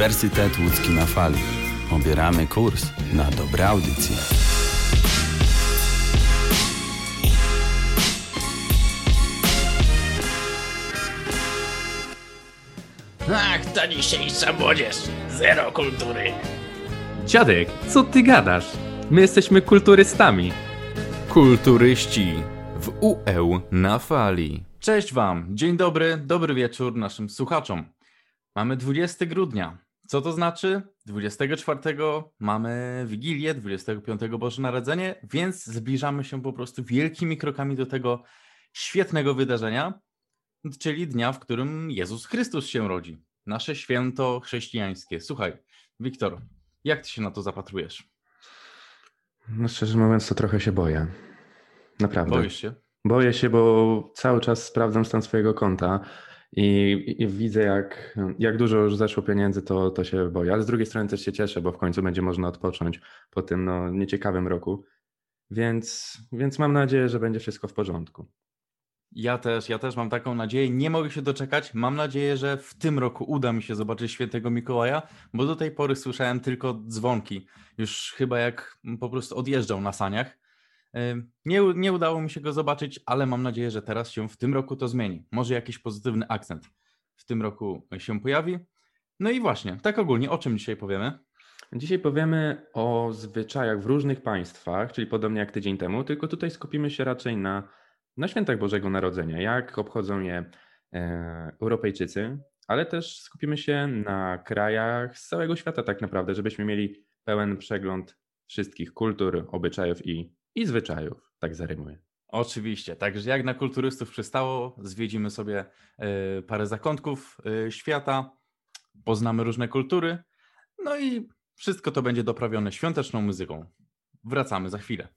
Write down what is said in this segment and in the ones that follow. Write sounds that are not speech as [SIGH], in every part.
Uniwersytet Łódzki na Fali. Obieramy kurs na dobre audycje. Ach, ta dzisiejsza młodzież. Zero kultury. Dziadek, co ty gadasz? My jesteśmy kulturystami. Kulturyści w UE na Fali. Cześć wam, dzień dobry, dobry wieczór naszym słuchaczom. Mamy 20 grudnia. Co to znaczy? 24 mamy Wigilię, 25 Boże Narodzenie, więc zbliżamy się po prostu wielkimi krokami do tego świetnego wydarzenia, czyli dnia, w którym Jezus Chrystus się rodzi. Nasze święto chrześcijańskie. Słuchaj, Wiktor, jak ty się na to zapatrujesz? No szczerze mówiąc, to trochę się boję. Naprawdę. Boisz się? Boję się, bo cały czas sprawdzam stan swojego konta i, i widzę, jak, jak dużo już zeszło pieniędzy, to, to się boję. Ale z drugiej strony też się cieszę, bo w końcu będzie można odpocząć po tym no, nieciekawym roku. Więc, więc mam nadzieję, że będzie wszystko w porządku. Ja też, ja też mam taką nadzieję. Nie mogę się doczekać. Mam nadzieję, że w tym roku uda mi się zobaczyć świętego Mikołaja, bo do tej pory słyszałem tylko dzwonki. Już chyba jak po prostu odjeżdżał na saniach. Nie, nie udało mi się go zobaczyć, ale mam nadzieję, że teraz się w tym roku to zmieni. Może jakiś pozytywny akcent w tym roku się pojawi. No i właśnie, tak ogólnie, o czym dzisiaj powiemy? Dzisiaj powiemy o zwyczajach w różnych państwach, czyli podobnie jak tydzień temu, tylko tutaj skupimy się raczej na, na świętach Bożego Narodzenia, jak obchodzą je e, Europejczycy, ale też skupimy się na krajach z całego świata tak naprawdę, żebyśmy mieli pełen przegląd wszystkich kultur, obyczajów i, i zwyczajów, tak zarymuję. Oczywiście, także jak na kulturystów przystało, zwiedzimy sobie e, parę zakątków e, świata, poznamy różne kultury, no i wszystko to będzie doprawione świąteczną muzyką. Wracamy za chwilę.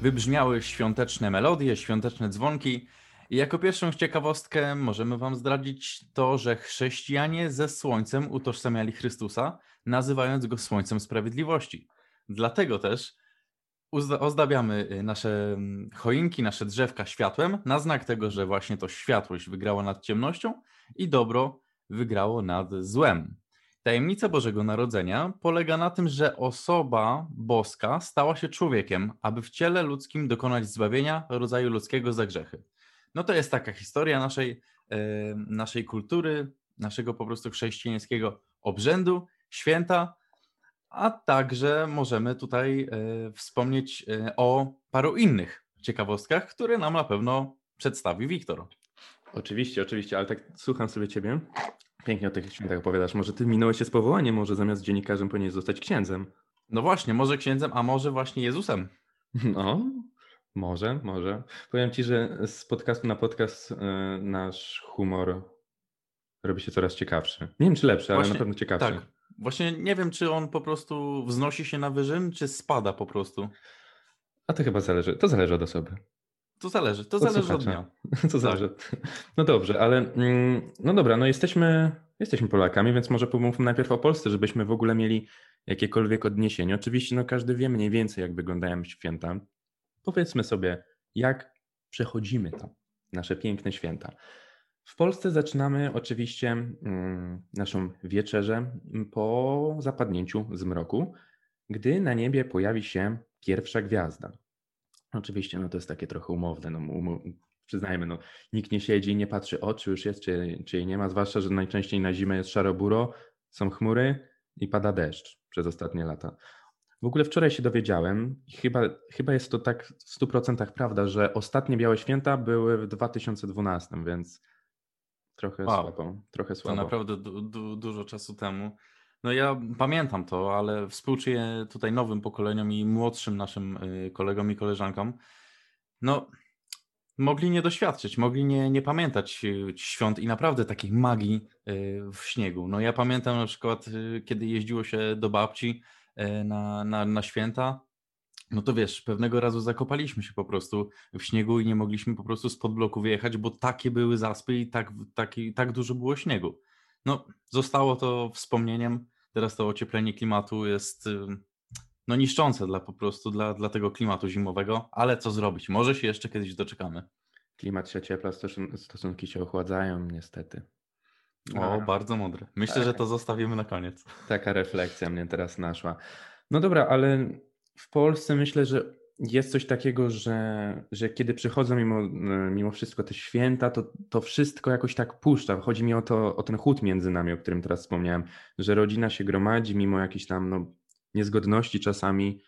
Wybrzmiały świąteczne melodie, świąteczne dzwonki. I jako pierwszą ciekawostkę możemy Wam zdradzić to, że chrześcijanie ze Słońcem utożsamiali Chrystusa, nazywając go Słońcem Sprawiedliwości. Dlatego też ozdabiamy y, nasze mm, choinki, nasze drzewka światłem, na znak tego, że właśnie to światłość wygrała nad ciemnością i dobro wygrało nad złem. Tajemnica Bożego Narodzenia polega na tym, że osoba boska stała się człowiekiem, aby w ciele ludzkim dokonać zbawienia rodzaju ludzkiego za grzechy. No to jest taka historia naszej, e, naszej kultury, naszego po prostu chrześcijańskiego obrzędu, święta, a także możemy tutaj e, wspomnieć e, o paru innych ciekawostkach, które nam na pewno przedstawi Wiktor. Oczywiście, oczywiście, ale tak słucham sobie ciebie. Pięknie o tych świętach opowiadasz. Może ty minąłeś się z powołaniem, może zamiast dziennikarzem powinieneś zostać księdzem. No właśnie, może księdzem, a może właśnie Jezusem. [LAUGHS] No, może, może. Powiem ci, że z podcastu na podcast e, nasz humor robi się coraz ciekawszy. Nie wiem, czy lepszy, ale Właśnie- na pewno ciekawszy. Tak. Właśnie nie wiem, czy on po prostu wznosi się na wyżyn, czy spada po prostu. A to chyba zależy. To zależy od osoby. To zależy, to Od zależy od słuchacza. dnia. [LAUGHS] To zależy. od- No dobrze, ale mm, no dobra, no jesteśmy, jesteśmy Polakami, więc może pomówmy najpierw o Polsce, żebyśmy w ogóle mieli jakiekolwiek odniesienie. Oczywiście no każdy wie mniej więcej, jak wyglądają święta. Powiedzmy sobie, jak przechodzimy to, nasze piękne święta. W Polsce zaczynamy oczywiście mm, naszą wieczerzę po zapadnięciu zmroku, gdy na niebie pojawi się pierwsza gwiazda. Oczywiście, no to jest takie trochę umowne, no, przyznajmy, no, nikt nie siedzi, nie patrzy, o, czy już jest, czy, czy jej nie ma, zwłaszcza, że najczęściej na zimę jest szaro-buro, są chmury i pada deszcz przez ostatnie lata. W ogóle wczoraj się dowiedziałem, i chyba, chyba jest to tak w 100% prawda, że ostatnie Białe Święta były w 2012, więc trochę Wow. słabo, trochę To słabo. naprawdę du, du, dużo czasu temu. No ja pamiętam to, ale współczuję tutaj nowym pokoleniom i młodszym naszym y, kolegom i koleżankom. No, mogli nie doświadczyć, mogli nie, nie pamiętać y, świąt i naprawdę takich magii y, w śniegu. No ja pamiętam na przykład, kiedy jeździło się do babci na, na, na święta, no to wiesz, pewnego razu zakopaliśmy się po prostu w śniegu i nie mogliśmy po prostu spod bloku wyjechać, bo takie były zaspy i tak, taki, tak dużo było śniegu. No, zostało to wspomnieniem. Teraz to ocieplenie klimatu jest ym, no, niszczące dla po prostu dla, dla tego klimatu zimowego, ale co zrobić? Może się jeszcze kiedyś doczekamy. Klimat się ciepla, stosun- stosunki się ochładzają, niestety. O, A. bardzo mądre. Myślę, że Tak. to zostawimy na koniec. Taka refleksja mnie teraz naszła. No dobra, ale w Polsce myślę, że jest coś takiego, że, że kiedy przychodzą mimo, mimo wszystko te święta, to, to wszystko jakoś tak puszcza. Chodzi mi o, to, o ten chód między nami, o którym teraz wspomniałem, że rodzina się gromadzi mimo jakichś tam no, niezgodności czasami.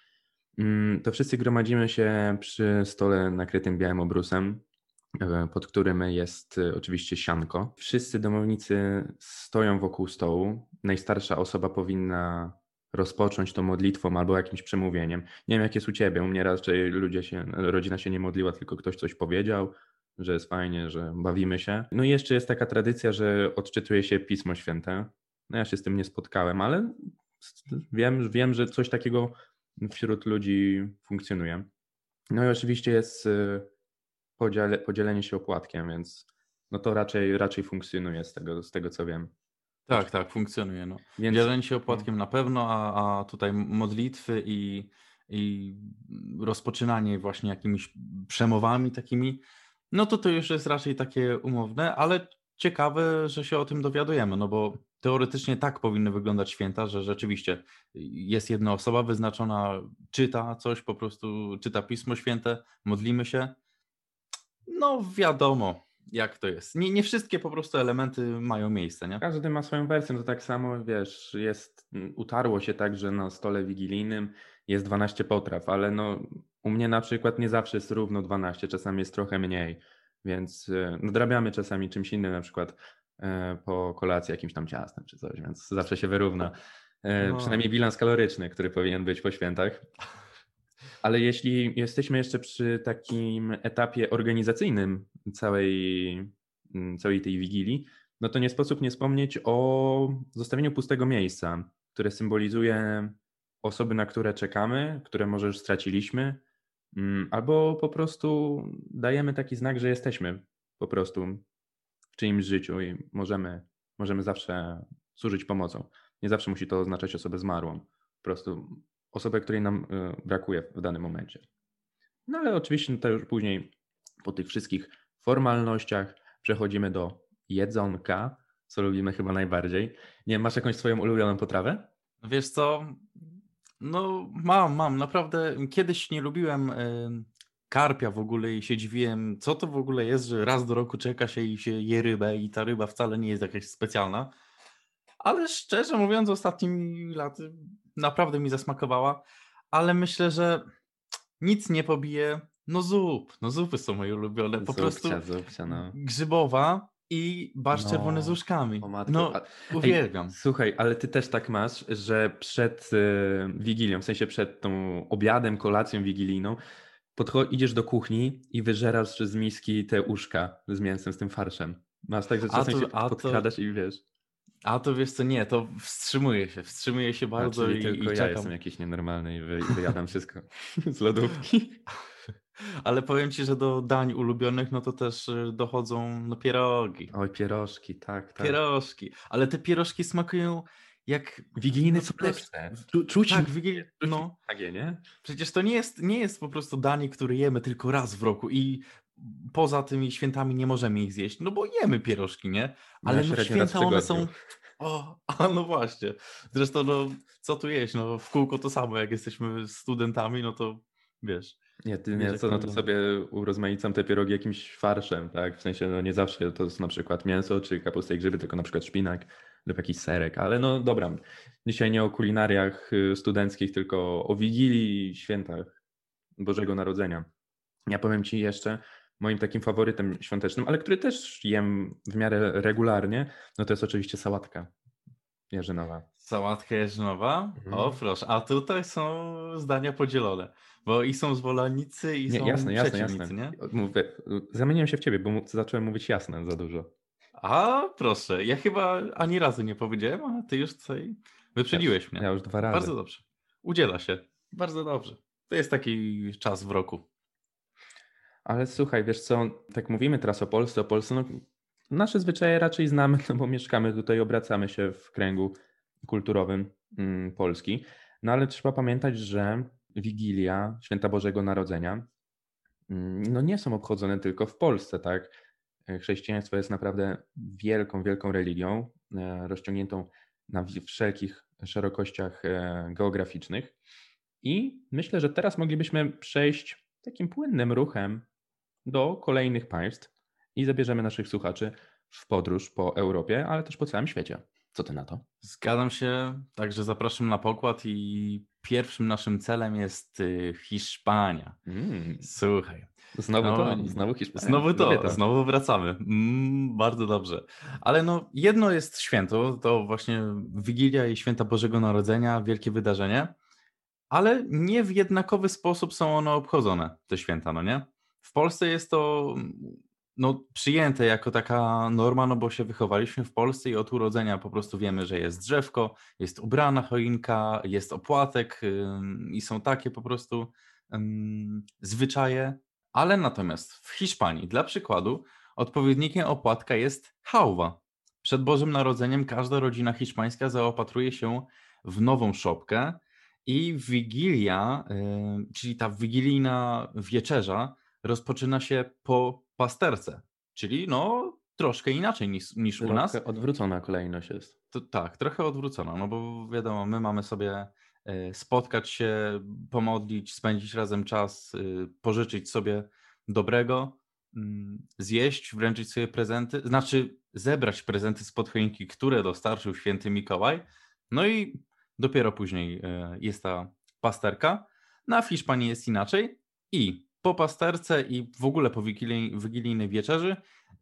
Mm, To wszyscy gromadzimy się przy stole nakrytym białym obrusem, e, pod którym jest e, oczywiście sianko. Wszyscy domownicy stoją wokół stołu. Najstarsza osoba powinna rozpocząć to modlitwą albo jakimś przemówieniem. Nie wiem, jak jest u ciebie. U mnie raczej ludzie się, rodzina się nie modliła, tylko ktoś coś powiedział, że jest fajnie, że bawimy się. No i jeszcze jest taka tradycja, że odczytuje się Pismo Święte. No ja się z tym nie spotkałem, ale wiem, wiem, że coś takiego wśród ludzi funkcjonuje. No i oczywiście jest y, podzielenie się opłatkiem, więc no to raczej, raczej funkcjonuje z tego, z tego, co wiem. Tak, tak, funkcjonuje. No. Więc Dzielenie się opłatkiem na pewno, a, a tutaj modlitwy i, i rozpoczynanie właśnie jakimiś przemowami takimi, no to to już jest raczej takie umowne, ale ciekawe, że się o tym dowiadujemy, no bo teoretycznie tak powinny wyglądać święta, że rzeczywiście jest jedna osoba wyznaczona, czyta coś, po prostu czyta Pismo Święte, modlimy się. No wiadomo, jak to jest. Nie, nie wszystkie po prostu elementy mają miejsce, nie? Każdy ma swoją wersję, no to tak samo, wiesz, jest, mm, utarło się tak, że na stole wigilijnym jest 12 potraw, ale no u mnie na przykład nie zawsze jest równo 12, czasami jest trochę mniej, więc y, nadrabiamy czasami czymś innym, na przykład e, po kolacji jakimś tam ciastem czy coś, więc zawsze się wyrówna. E, No. Przynajmniej bilans kaloryczny, który powinien być po świętach. Ale jeśli jesteśmy jeszcze przy takim etapie organizacyjnym całej, mm, całej tej wigilii, no to nie sposób nie wspomnieć o zostawieniu pustego miejsca, które symbolizuje osoby, na które czekamy, które może już straciliśmy, mm, albo po prostu dajemy taki znak, że jesteśmy po prostu w czyimś życiu i możemy, możemy zawsze służyć pomocą. Nie zawsze musi to oznaczać osobę zmarłą. Po prostu osobę, której nam y, brakuje w danym momencie. No ale oczywiście to już później po tych wszystkich formalnościach przechodzimy do jedzonka, co lubimy chyba najbardziej. Nie masz jakąś swoją ulubioną potrawę? No Wiesz co? No mam, mam. Naprawdę kiedyś nie lubiłem y, karpia w ogóle i się dziwiłem, co to w ogóle jest, że raz do roku czeka się i się je rybę i ta ryba wcale nie jest jakaś specjalna. Ale szczerze mówiąc, ostatnimi laty naprawdę mi zasmakowała. Ale myślę, że nic nie pobije. No zup. No zupy są moje ulubione. Po prostu Zupcia, zupcia, no. grzybowa i barszcz No, czerwony z łóżkami. No, a- uwielbiam. Słuchaj, ale ty też tak masz, że przed e, Wigilią, w sensie przed tą obiadem, kolacją wigilijną, podcho- idziesz do kuchni i wyżerasz z miski te uszka z mięsem, z tym farszem. Masz tak, że A czasem to- się a to- podkradasz i wiesz. A to wiesz co, nie, to wstrzymuję się, wstrzymuję się A, bardzo i, tylko i ja czekam. jestem jakiś nienormalny i wy, wyjadam wszystko [LAUGHS] z lodówki. [LAUGHS] Ale powiem ci, że do dań ulubionych, no to też y, dochodzą no, pierogi. Oj, pierożki, tak, tak. Pierożki. Ale te pierożki smakują jak... Wigilijne no. Czu, czuć Tak, wigil... no. Nie? Przecież to nie jest, nie jest po prostu danie, które jemy tylko raz w roku i poza tymi świętami nie możemy ich zjeść, no bo jemy pierożki, nie? Ale no święta one są... O, [LAUGHS] a no właśnie. Zresztą no, co tu jeść? No w kółko to samo, jak jesteśmy studentami, no to wiesz. Nie, ty to no to sobie urozmaicam te pierogi jakimś farszem, tak? W sensie, no nie zawsze to jest na przykład mięso czy kapusta i grzyby, tylko na przykład szpinak lub jakiś serek, ale no dobra, dzisiaj nie o kulinariach y, studenckich, tylko o Wigilii i świętach Bożego Narodzenia. Ja powiem Ci jeszcze, moim takim faworytem świątecznym, ale który też jem w miarę regularnie, no to jest oczywiście sałatka jarzynowa. Sałatka jarzynowa? Mhm. O proszę, a tutaj są zdania podzielone, bo i są zwolennicy i Nie, są jasne, jasne, jasne. nie? Mówię, zamieniłem się w Ciebie, bo zacząłem mówić jasne za dużo. A proszę, ja chyba ani razu nie powiedziałem, a ty już tutaj wyprzedziłeś mnie. Ja już dwa razy. Bardzo dobrze. Udziela się. Bardzo dobrze. To jest taki czas w roku. Ale słuchaj, wiesz co, tak mówimy teraz o Polsce, o Polsce, no nasze zwyczaje raczej znamy, [LAUGHS] no bo mieszkamy tutaj, obracamy się w kręgu kulturowym mm, Polski. No ale trzeba pamiętać, że Wigilia, Święta Bożego Narodzenia, mm, no nie są obchodzone tylko w Polsce, tak? Chrześcijaństwo jest naprawdę wielką, wielką religią, e, rozciągniętą na wszelkich szerokościach e, geograficznych. I myślę, że teraz moglibyśmy przejść takim płynnym ruchem do kolejnych państw i zabierzemy naszych słuchaczy w podróż po Europie, ale też po całym świecie. Co ty na to? Zgadzam się, także zapraszam na pokład i pierwszym naszym celem jest y, Hiszpania. Mm, Słuchaj, znowu No, to, znowu Hiszpania. Znowu Lubię to, znowu wracamy. Mm, bardzo dobrze. Ale no, jedno jest święto, to właśnie Wigilia i Święta Bożego Narodzenia, wielkie wydarzenie, ale nie w jednakowy sposób są one obchodzone, te święta, no nie? W Polsce jest to no, przyjęte jako taka norma, no bo się wychowaliśmy w Polsce i od urodzenia po prostu wiemy, że jest drzewko, jest ubrana choinka, jest opłatek i są takie po prostu zwyczaje, ale natomiast w Hiszpanii, dla przykładu, odpowiednikiem opłatka jest hałwa. Przed Bożym Narodzeniem każda rodzina hiszpańska zaopatruje się w nową szopkę i Wigilia, czyli ta wigilijna wieczerza, rozpoczyna się po pasterce, czyli no troszkę inaczej niż, niż u nas. Trochę odwrócona kolejność jest. To, tak, trochę odwrócono, no bo wiadomo, my mamy sobie e, spotkać się, pomodlić, spędzić razem czas, y, pożyczyć sobie dobrego, mm, zjeść, wręczyć sobie prezenty, znaczy zebrać prezenty z choinki, które dostarczył święty Mikołaj, no i dopiero później e, jest ta pasterka. Na Hiszpanii jest inaczej i po pasterce i w ogóle po wigilij, wigilijnej wieczerzy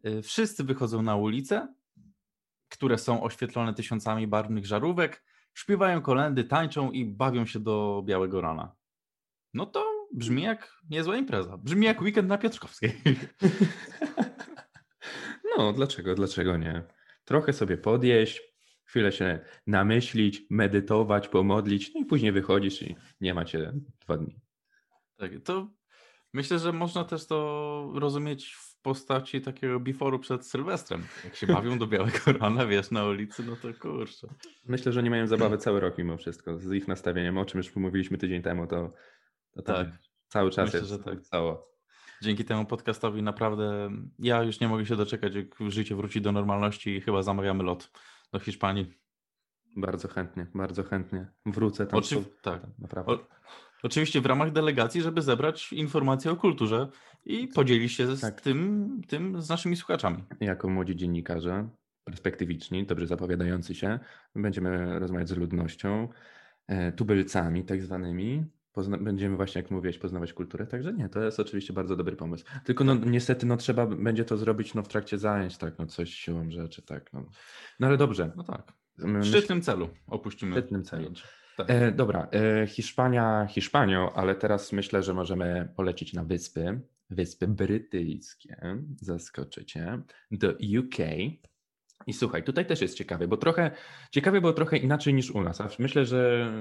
y, wszyscy wychodzą na ulicę, które są oświetlone tysiącami barwnych żarówek, śpiewają kolendy, tańczą i bawią się do białego rana. No to brzmi jak niezła impreza. Brzmi jak weekend na Piotrkowskiej. [LAUGHS] No, dlaczego, dlaczego nie? Trochę sobie podjeść, chwilę się namyślić, medytować, pomodlić, no i później wychodzisz i nie macie dwa dni. Tak, to myślę, że można też to rozumieć w postaci takiego biforu przed Sylwestrem. Jak się bawią do białego [LAUGHS] rana, wiesz, na ulicy, no to kurczę. Myślę, że nie mają zabawy cały rok mimo wszystko. Z ich nastawieniem, o czym już mówiliśmy tydzień temu, to, to tam Tak. cały czas Myślę, jest że tak. cało. Dzięki temu podcastowi naprawdę ja już nie mogę się doczekać, jak życie wróci do normalności i chyba zamawiamy lot do Hiszpanii. Bardzo chętnie, bardzo chętnie. Wrócę tam. To- tak. Naprawdę. O, oczywiście w ramach delegacji, żeby zebrać informacje o kulturze i podzielić się z Tak. tym, tym z naszymi słuchaczami. Jako młodzi dziennikarze, perspektywiczni, dobrze zapowiadający się, będziemy rozmawiać z ludnością, e, tubylcami tak zwanymi. Pozna- będziemy właśnie, jak mówiłeś, poznawać kulturę, także nie, to jest oczywiście bardzo dobry pomysł. Tylko no, niestety no, trzeba będzie to zrobić no, w trakcie zajęć, tak, no coś siłą rzeczy, tak. No, no ale dobrze. No tak. W szczytnym celu opuścimy. W szczytnym celu. Tak. E, dobra, e, Hiszpania Hiszpanią, ale teraz myślę, że możemy polecieć na wyspy. Wyspy brytyjskie, zaskoczycie, do UK. I słuchaj, tutaj też jest ciekawie, bo trochę ciekawie było trochę inaczej niż u nas. Myślę, że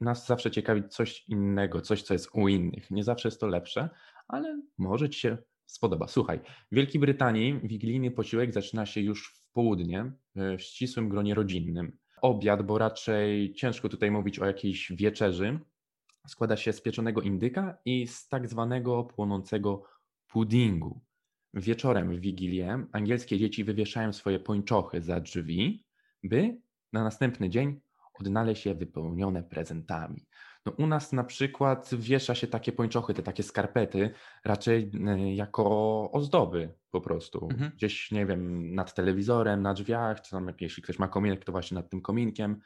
nas zawsze ciekawi coś innego, coś, co jest u innych. Nie zawsze jest to lepsze, ale może ci się spodoba. Słuchaj, w Wielkiej Brytanii wigilijny posiłek zaczyna się już w południe, e, w ścisłym gronie rodzinnym. Obiad, bo raczej ciężko tutaj mówić o jakiejś wieczerzy, składa się z pieczonego indyka i z tak zwanego płonącego puddingu. Wieczorem w Wigilię angielskie dzieci wywieszają swoje pończochy za drzwi, by na następny dzień odnaleźć je wypełnione prezentami. No u nas na przykład wiesza się takie pończochy, te takie skarpety, raczej e, jako ozdoby po prostu. Mhm. Gdzieś, nie wiem, nad telewizorem, na drzwiach, czy tam jeśli ktoś ma kominek, to właśnie nad tym kominkiem.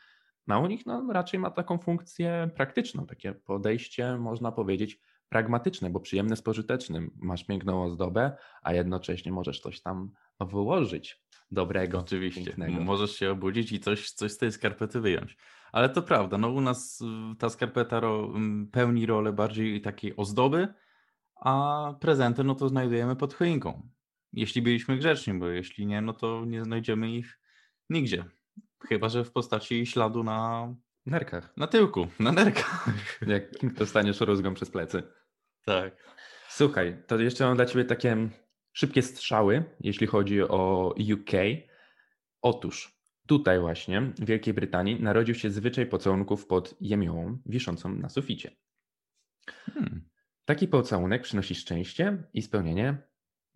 No u nich no, raczej ma taką funkcję praktyczną, takie podejście, można powiedzieć, pragmatyczne, bo przyjemne z pożytecznym. Masz piękną ozdobę, a jednocześnie możesz coś tam włożyć dobrego, Oczywiście. pięknego. Możesz się obudzić i coś, coś z tej skarpety wyjąć. Ale to prawda, no u nas y, ta skarpeta ro, pełni rolę bardziej takiej ozdoby, a prezenty no to znajdujemy pod choinką. Jeśli byliśmy grzeczni, bo jeśli nie, no to nie znajdziemy ich nigdzie. Chyba, że w postaci śladu na, nerkach. na tyłku, na nerkach. [LAUGHS] Jak dostaniesz rózgą przez plecy. Tak. Słuchaj, to jeszcze mam dla Ciebie takie szybkie strzały, jeśli chodzi o UK. Otóż tutaj właśnie, w Wielkiej Brytanii, narodził się zwyczaj pocałunków pod jemiołą wiszącą na suficie. Hmm. Taki pocałunek przynosi szczęście i spełnienie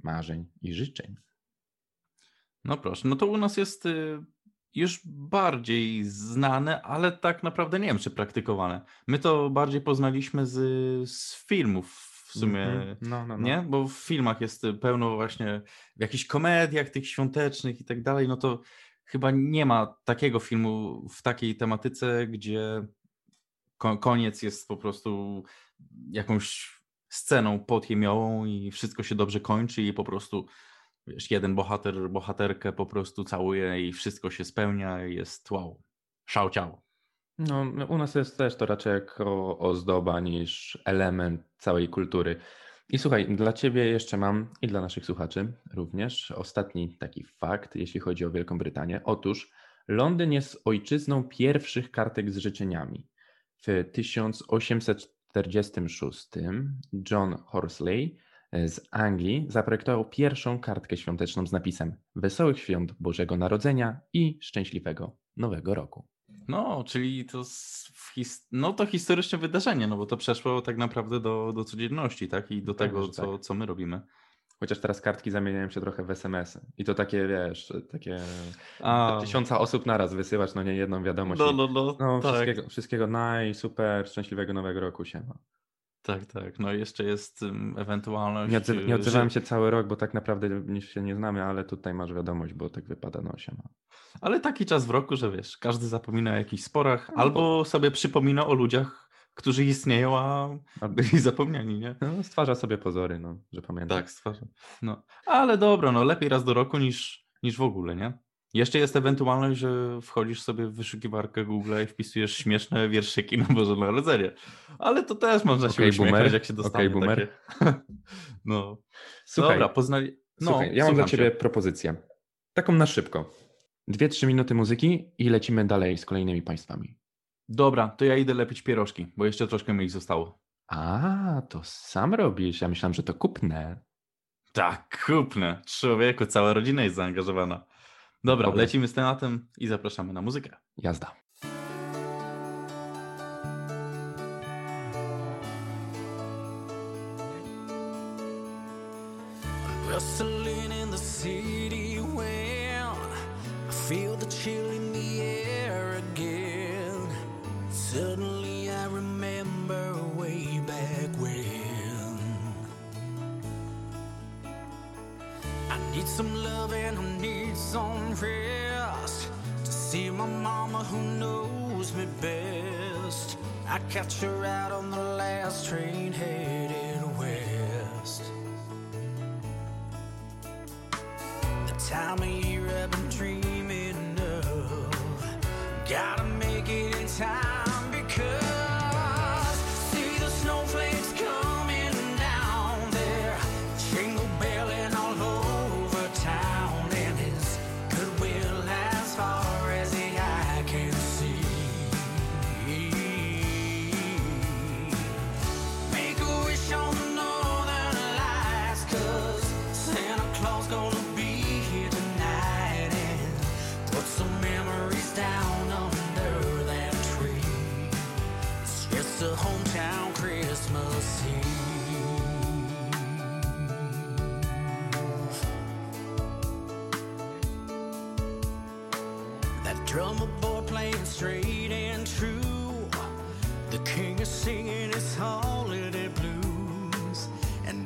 marzeń i życzeń. No proszę, no to u nas jest y, już bardziej znane, ale tak naprawdę nie wiem, czy praktykowane. My to bardziej poznaliśmy z, z filmów w sumie. Mhm. No, no, no. Nie? Bo w filmach jest pełno właśnie w jakichś komediach tych świątecznych i tak dalej, no to chyba nie ma takiego filmu w takiej tematyce, gdzie ko- koniec jest po prostu jakąś sceną pod jemiołą i wszystko się dobrze kończy i po prostu wiesz, jeden bohater, bohaterkę po prostu całuje i wszystko się spełnia i jest wow, szał ciało. No, u nas jest też to raczej jako ozdoba niż element całej kultury. I słuchaj, dla Ciebie jeszcze mam i dla naszych słuchaczy również ostatni taki fakt, jeśli chodzi o Wielką Brytanię. Otóż Londyn jest ojczyzną pierwszych kartek z życzeniami. W 1846 John Horsley z Anglii zaprojektował pierwszą kartkę świąteczną z napisem Wesołych Świąt Bożego Narodzenia i Szczęśliwego Nowego Roku. No, czyli to, his- no to historyczne wydarzenie, no bo to przeszło tak naprawdę do, do codzienności, tak? I do Pewnie, tego, co, tak. co my robimy. Chociaż teraz kartki zamieniają się trochę w SMS-y. I to takie, wiesz, takie A, tysiąca osób naraz wysyłać, no nie jedną wiadomość. no, no, no, no tak, wszystkiego, wszystkiego naj, super, szczęśliwego nowego roku się ma. Tak, tak. No jeszcze jest ewentualność... Nie, odzyw- y, nie odzywałem że- się cały rok, bo tak naprawdę niż się nie znamy, ale tutaj masz wiadomość, bo tak wypada się ma. Ale taki czas w roku, że wiesz, każdy zapomina o jakichś sporach, No, albo sobie przypomina o ludziach, którzy istnieją, a [LAUGHS] byli zapomniani, nie? No, stwarza sobie pozory, no, że pamiętam. Tak, stwarzam. No, ale dobra, no lepiej raz do roku niż, niż w ogóle, nie? Jeszcze jest ewentualność, że wchodzisz sobie w wyszukiwarkę Google i wpisujesz śmieszne wierszyki na Boże Narodzenie. Ale to też można się Okej, uśmiechać, boomer. jak się dostanie Okej, boomer. takie. [LAUGHS] No, Słuchaj, dobra, poznali... No, słuchaj ja mam dla Ciebie cię. propozycję. Taką na szybko. Dwie, trzy minuty muzyki i lecimy dalej z kolejnymi państwami. Dobra, to ja idę lepić pierożki, bo jeszcze troszkę mi ich zostało. A, to sam robisz. Ja myślałem, że to kupne. Tak, kupne. Człowieku, cała rodzina jest zaangażowana. Dobra, Dobra. lecimy z tematem i zapraszamy na muzykę. Jazda. Time of year I've been dreaming of. Gotta make it in time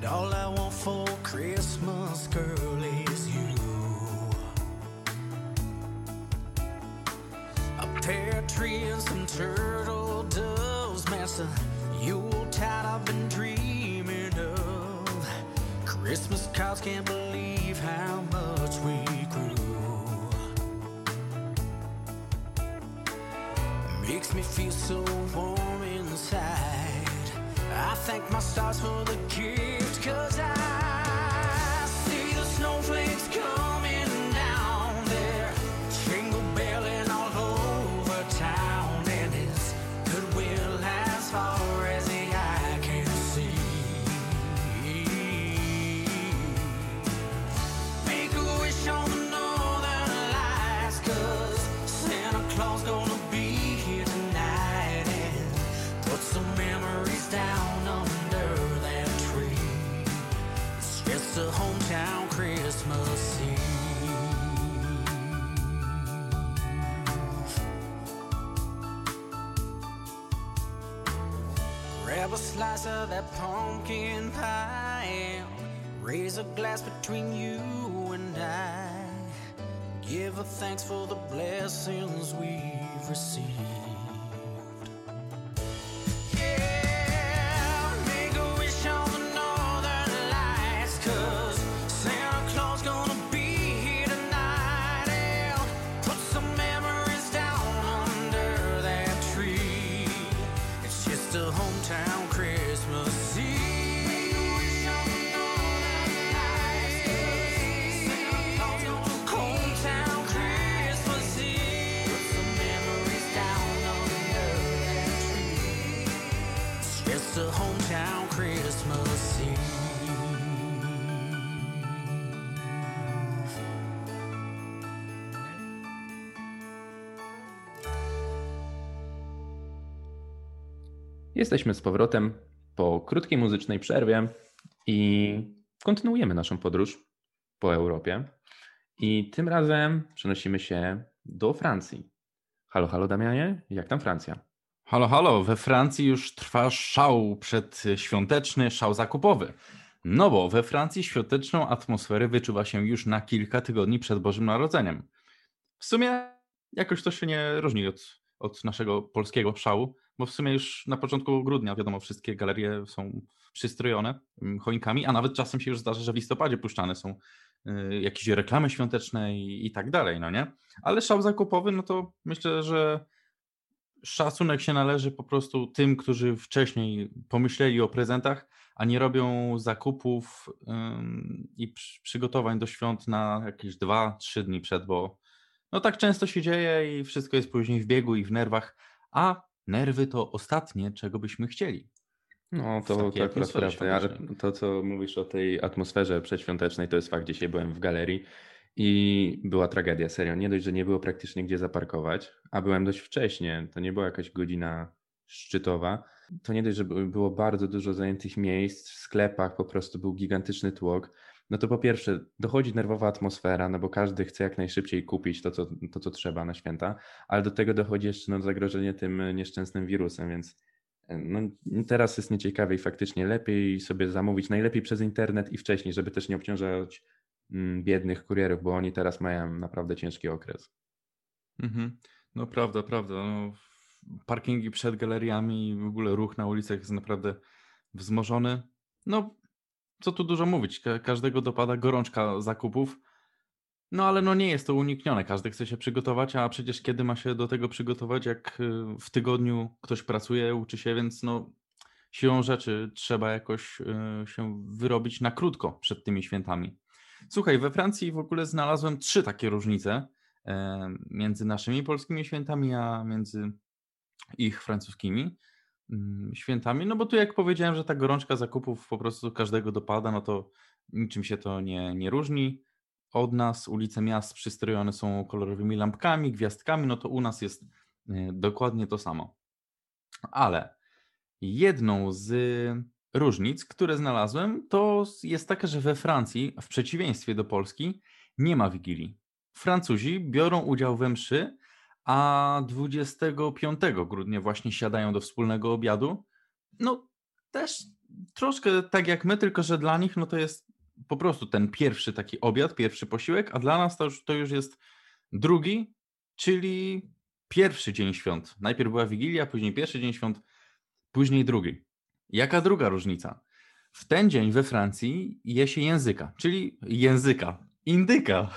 all I want for Christmas, girl, is you. A pear tree and some turtle doves, master. Yuletide I've been dreaming of. Christmas cards can't believe slice of that pumpkin pie. Raise a glass between you and I. Give a thanks for the blessings we've received. Jesteśmy z powrotem po krótkiej muzycznej przerwie i kontynuujemy naszą podróż po Europie. I tym razem przenosimy się do Francji. Halo, halo Damianie, jak tam Francja? Halo, halo, we Francji już trwa szał przedświąteczny, szał zakupowy. No bo we Francji świąteczną atmosferę wyczuwa się już na kilka tygodni przed Bożym Narodzeniem. W sumie jakoś to się nie różni od, od naszego polskiego szału, bo w sumie już na początku grudnia, wiadomo, wszystkie galerie są przystrojone mm, choinkami, a nawet czasem się już zdarza, że w listopadzie puszczane są y, jakieś reklamy świąteczne i, i tak dalej, no nie? Ale szał zakupowy, no to myślę, że szacunek się należy po prostu tym, którzy wcześniej pomyśleli o prezentach, a nie robią zakupów ym, i przy- przygotowań do świąt na jakieś 2-3 dni przed, bo no tak często się dzieje i wszystko jest później w biegu i w nerwach, a nerwy to ostatnie, czego byśmy chcieli. No, to, to akurat prawda, to, co mówisz o tej atmosferze przedświątecznej, to jest fakt. Dzisiaj byłem w galerii i była tragedia, serio. Nie dość, że nie było praktycznie gdzie zaparkować, a byłem dość wcześnie, to nie była jakaś godzina szczytowa. To nie dość, że by- było bardzo dużo zajętych miejsc, w sklepach po prostu był gigantyczny tłok. No to po pierwsze, dochodzi nerwowa atmosfera, no bo każdy chce jak najszybciej kupić to, co, to, co trzeba na święta, ale do tego dochodzi jeszcze no, zagrożenie tym nieszczęsnym wirusem, więc no, teraz jest nieciekawie i faktycznie lepiej sobie zamówić, najlepiej przez internet i wcześniej, żeby też nie obciążać mm, biednych kurierów, bo oni teraz mają naprawdę ciężki okres. Mhm. No prawda, prawda. No, parkingi przed galeriami i w ogóle ruch na ulicach jest naprawdę wzmożony. No, co tu dużo mówić, ka- każdego dopada gorączka zakupów. No ale no nie jest to uniknione, każdy chce się przygotować, a przecież kiedy ma się do tego przygotować, jak y, w tygodniu ktoś pracuje, uczy się, więc no siłą rzeczy trzeba jakoś y, się wyrobić na krótko przed tymi świętami. Słuchaj, we Francji w ogóle znalazłem trzy takie różnice e, między naszymi polskimi świętami, a między ich francuskimi świętami. No bo tu jak powiedziałem, że ta gorączka zakupów po prostu każdego dopada, no to niczym się to nie, nie różni. Od nas ulice miast przystrojone są kolorowymi lampkami, gwiazdkami, no to u nas jest e, dokładnie to samo. Ale jedną z różnic, które znalazłem, to jest taka, że we Francji, w przeciwieństwie do Polski, nie ma wigilii. Francuzi biorą udział we mszy, a 25 grudnia właśnie siadają do wspólnego obiadu. No też troszkę tak jak my, tylko że dla nich no to jest po prostu ten pierwszy taki obiad, pierwszy posiłek, a dla nas to już, to już jest drugi, czyli pierwszy dzień świąt. Najpierw była Wigilia, później pierwszy dzień świąt, później drugi. Jaka druga różnica? W ten dzień we Francji je się języka, czyli języka, indyka.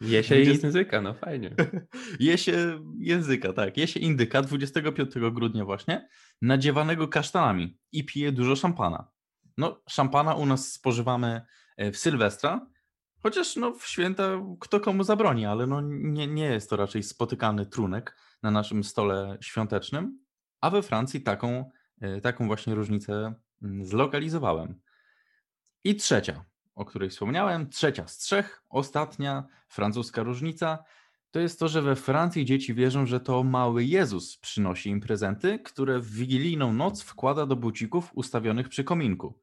Je się 20 języka, no fajnie. [LAUGHS] Je się języka, tak. Je się indyka 25 grudnia właśnie, nadziewanego kasztanami i pije dużo szampana. No, szampana u nas spożywamy e, w Sylwestra, chociaż no, w święta kto komu zabroni, ale no, nie, nie jest to raczej spotykany trunek na naszym stole świątecznym, a we Francji taką, e, taką właśnie różnicę mm, zlokalizowałem. I trzecia, o której wspomniałem, trzecia z trzech, ostatnia francuska różnica, to jest to, że we Francji dzieci wierzą, że to mały Jezus przynosi im prezenty, które w wigilijną noc wkłada do bucików ustawionych przy kominku.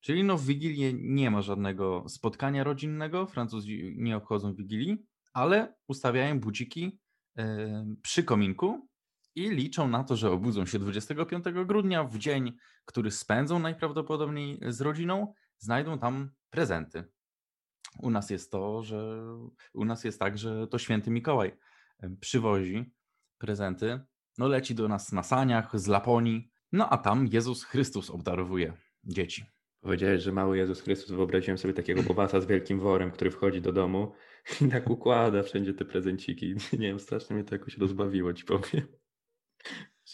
Czyli no w Wigilię nie ma żadnego spotkania rodzinnego, Francuzi nie obchodzą Wigilii, ale ustawiają buciki e, przy kominku i liczą na to, że obudzą się 25 grudnia w dzień, który spędzą najprawdopodobniej z rodziną, znajdą tam prezenty. U nas jest to, że u nas jest tak, że to święty Mikołaj przywozi prezenty, no leci do nas na saniach z Laponii, no a tam Jezus Chrystus obdarowuje dzieci. Powiedziałeś, że mały Jezus Chrystus, wyobraziłem sobie takiego bobasa z wielkim worem, który wchodzi do domu i tak układa wszędzie te prezenciki. [LAUGHS] Nie wiem, strasznie mnie to jakoś rozbawiło, ci powiem.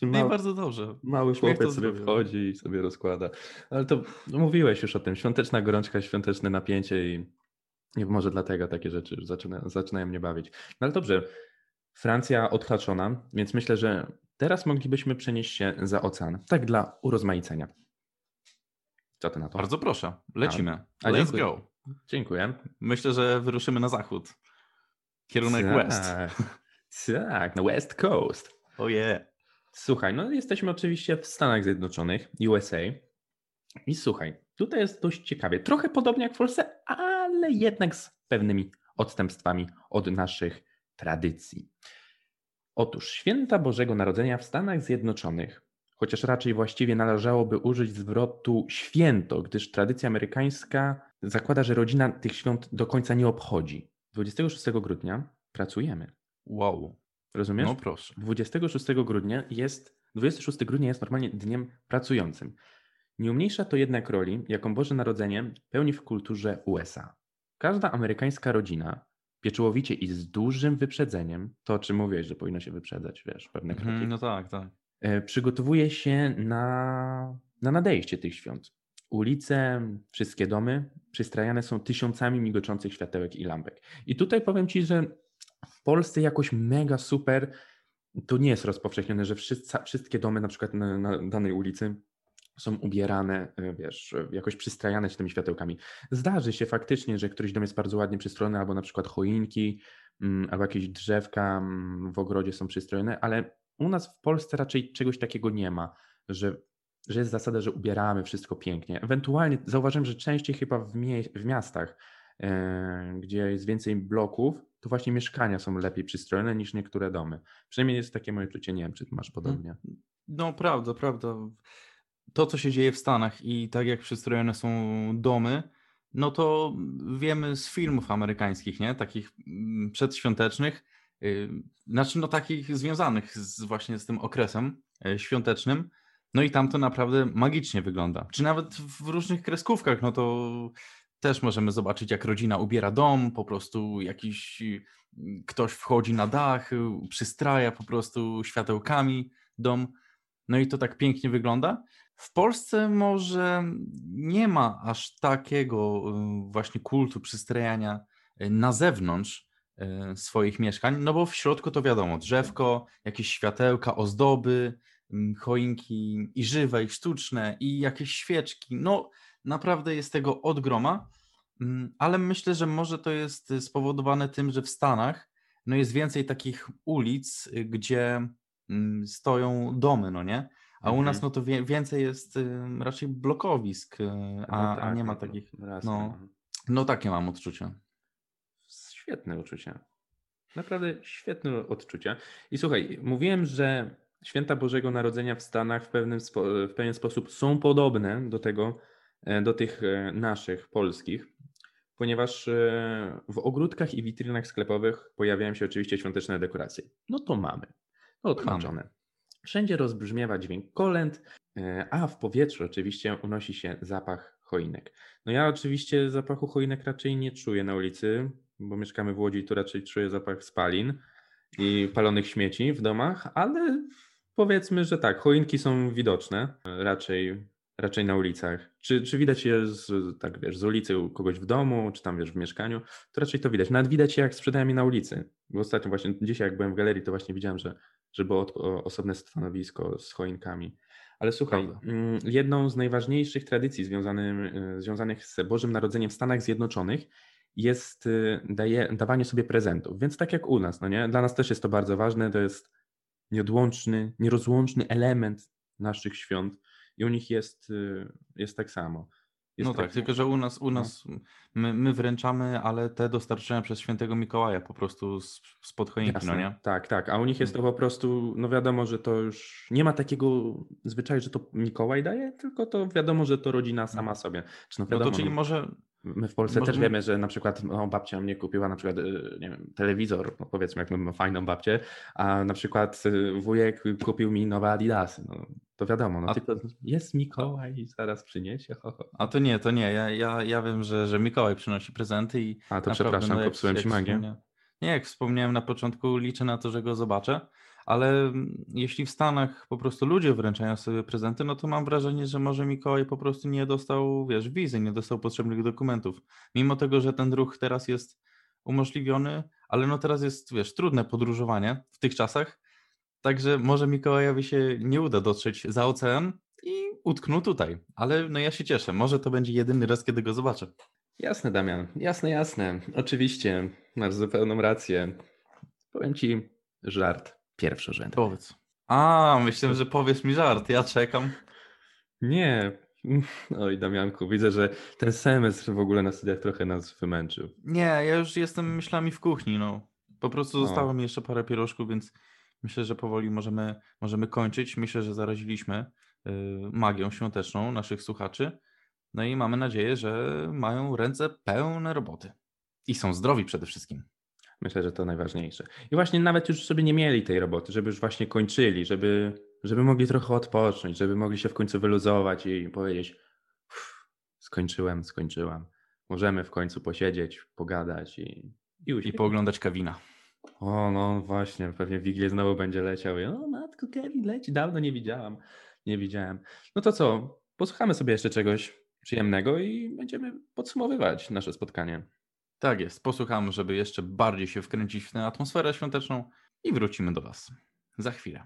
No i bardzo dobrze. mały Śmiech chłopiec sobie wchodzi i sobie rozkłada. Ale to no, mówiłeś już o tym, świąteczna gorączka, świąteczne napięcie i, i może dlatego takie rzeczy już zaczyna, zaczynają mnie bawić. No ale dobrze, Francja odhaczona, więc myślę, że teraz moglibyśmy przenieść się za ocean. Tak dla urozmaicenia. Co ty na to? Bardzo proszę, lecimy. A, Let's dziękuję. go. Dziękuję. Myślę, że wyruszymy na zachód. Kierunek west. Tak, tak, na West Coast. Oje. Słuchaj, no jesteśmy oczywiście w Stanach Zjednoczonych, USA. I słuchaj, tutaj jest dość ciekawie. Trochę podobnie jak w Polsce, ale jednak z pewnymi odstępstwami od naszych tradycji. Otóż święta Bożego Narodzenia w Stanach Zjednoczonych, chociaż raczej właściwie należałoby użyć zwrotu święto, gdyż tradycja amerykańska zakłada, że rodzina tych świąt do końca nie obchodzi. 26 grudnia pracujemy. Wow. Rozumiesz? No proszę. 26 grudnia jest, 26 grudnia jest normalnie dniem pracującym. Nie umniejsza to jednak roli, jaką Boże Narodzenie pełni w kulturze USA. Każda amerykańska rodzina pieczołowicie i z dużym wyprzedzeniem, to o czym mówiłeś, że powinno się wyprzedzać, wiesz, pewne kroki, Mhm, no tak, tak. e, przygotowuje się na, na nadejście tych świąt. Ulice, wszystkie domy przystrajane są tysiącami migoczących światełek i lampek. I tutaj powiem Ci, że w Polsce jakoś mega super to nie jest rozpowszechnione, że wszyscy, wszystkie domy na przykład na, na danej ulicy są ubierane, e, wiesz, e, jakoś przystrajane się tymi światełkami. Zdarzy się faktycznie, że któryś dom jest bardzo ładnie przystrojony, albo na przykład choinki, mm, albo jakieś drzewka mm, w ogrodzie są przystrojone, ale u nas w Polsce raczej czegoś takiego nie ma, że, że jest zasada, że ubieramy wszystko pięknie. Ewentualnie zauważyłem, że częściej chyba w, mie- w miastach, e, gdzie jest więcej bloków, to właśnie mieszkania są lepiej przystrojone niż niektóre domy. Przynajmniej jest takie moje czucie, nie wiem, czy masz podobnie. No prawda, prawda. To, co się dzieje w Stanach i tak jak przystrojone są domy, no to wiemy z filmów amerykańskich, nie? Takich mm, przedświątecznych, yy, znaczy no takich związanych z, właśnie z tym okresem e, świątecznym. No i tam to naprawdę magicznie wygląda. Czy nawet w różnych kreskówkach, no to też możemy zobaczyć, jak rodzina ubiera dom, po prostu jakiś y, ktoś wchodzi na dach, przystraja po prostu światełkami dom. No i to tak pięknie wygląda. W Polsce może nie ma aż takiego y, właśnie kultu przystrajania y, na zewnątrz y, swoich mieszkań, no bo w środku to wiadomo, drzewko, jakieś światełka, ozdoby, mm, choinki i żywe, i sztuczne, i jakieś świeczki. No naprawdę jest tego od groma, mm, ale myślę, że może to jest y, spowodowane tym, że w Stanach no jest więcej takich ulic, y, gdzie mm, stoją domy, no nie? A u nas Mhm. no to wie, więcej jest y, raczej blokowisk, y, a, No a tak, nie ma no, takich. No, no. no takie mam odczucie. Świetne uczucie. Naprawdę świetne odczucia. I słuchaj, mówiłem, że święta Bożego Narodzenia w Stanach w, pewnym w pewien sposób są podobne do tego, do tych e, naszych, polskich, ponieważ e, w ogródkach i witrynach sklepowych pojawiają się oczywiście świąteczne dekoracje. No to mamy. No odhaczone. Wszędzie rozbrzmiewa dźwięk kolęd, e, a w powietrzu oczywiście unosi się zapach choinek. No ja oczywiście zapachu choinek raczej nie czuję na ulicy, bo mieszkamy w Łodzi tu raczej czuję zapach spalin i palonych śmieci w domach, ale powiedzmy, że tak, choinki są widoczne e, raczej, raczej na ulicach. Czy, czy widać je z, tak wiesz, z ulicy u kogoś w domu, czy tam wiesz w mieszkaniu, to raczej to widać. Nawet widać je jak sprzedają je na ulicy. Bo ostatnio właśnie, dzisiaj jak byłem w galerii, to właśnie widziałem, że, że było osobne stanowisko z choinkami. Ale słuchaj, Prawda. mm, jedną z najważniejszych tradycji związanym, y, związanych z Bożym Narodzeniem w Stanach Zjednoczonych jest y, daje, dawanie sobie prezentów. Więc tak jak u nas, no nie? Dla nas też jest to bardzo ważne, to jest nieodłączny, nierozłączny element naszych świąt i u nich jest, y, jest tak samo. Jest No tak, tylko że u nas, u nas my, my wręczamy, ale te dostarczone przez świętego Mikołaja po prostu z, spod choinki, Jasne, no nie? Tak, tak. A u nich jest to po prostu, no wiadomo, że to już nie ma takiego zwyczaju, że to Mikołaj daje, tylko to wiadomo, że to rodzina sama sobie. Czy no No wiadomo, to czyli no, może, My w Polsce Może- też wiemy, że na przykład no, babcia mnie kupiła na przykład, y, nie wiem, telewizor, no, powiedzmy, jak mamy fajną babcię, a na przykład y, wujek kupił mi nowe Adidasy. No, to wiadomo, no A- tylko jest Mikołaj i zaraz przyniesie. Ho, ho. a to nie, to nie, ja, ja, ja wiem, że, że Mikołaj przynosi prezenty i A to naprawdę, przepraszam, no, popsułem ci magię. Nie, jak wspomniałem na początku, liczę na to, że go zobaczę, ale jeśli w Stanach po prostu ludzie wręczają sobie prezenty, no to mam wrażenie, że może Mikołaj po prostu nie dostał, wiesz, wizy, nie dostał potrzebnych dokumentów. Mimo tego, że ten ruch teraz jest umożliwiony, ale no teraz jest, wiesz, trudne podróżowanie w tych czasach, także może Mikołajowi się nie uda dotrzeć za ocean i utknął tutaj, ale no ja się cieszę, może to będzie jedyny raz, kiedy go zobaczę. Jasne, Damian, jasne, jasne. Oczywiście, masz zupełną rację. Powiem ci żart pierwszorzędny. Powiedz. A, myślę, że powiesz mi żart, ja czekam. Nie. Oj, Damianku, widzę, że ten semestr w ogóle na studiach trochę nas wymęczył. Nie, ja już jestem myślami w kuchni, no. Po prostu O. zostało mi jeszcze parę pierożków, więc myślę, że powoli możemy, możemy kończyć. Myślę, że zaraziliśmy y, magią świąteczną naszych słuchaczy. No i mamy nadzieję, że mają ręce pełne roboty. I są zdrowi przede wszystkim. Myślę, że to najważniejsze. I właśnie nawet już sobie nie mieli tej roboty, żeby już właśnie kończyli, żeby, żeby mogli trochę odpocząć, żeby mogli się w końcu wyluzować i powiedzieć "Uff, skończyłem, skończyłam. Możemy w końcu posiedzieć, pogadać i, i I pooglądać Kawina. O, no właśnie, pewnie Wigilię znowu będzie leciał. I, o, matko, Kevin leci, dawno nie widziałam. Nie widziałem. No to co, posłuchamy sobie jeszcze czegoś przyjemnego i będziemy podsumowywać nasze spotkanie. Tak jest, posłuchamy, żeby jeszcze bardziej się wkręcić w tę atmosferę świąteczną i wrócimy do Was za chwilę.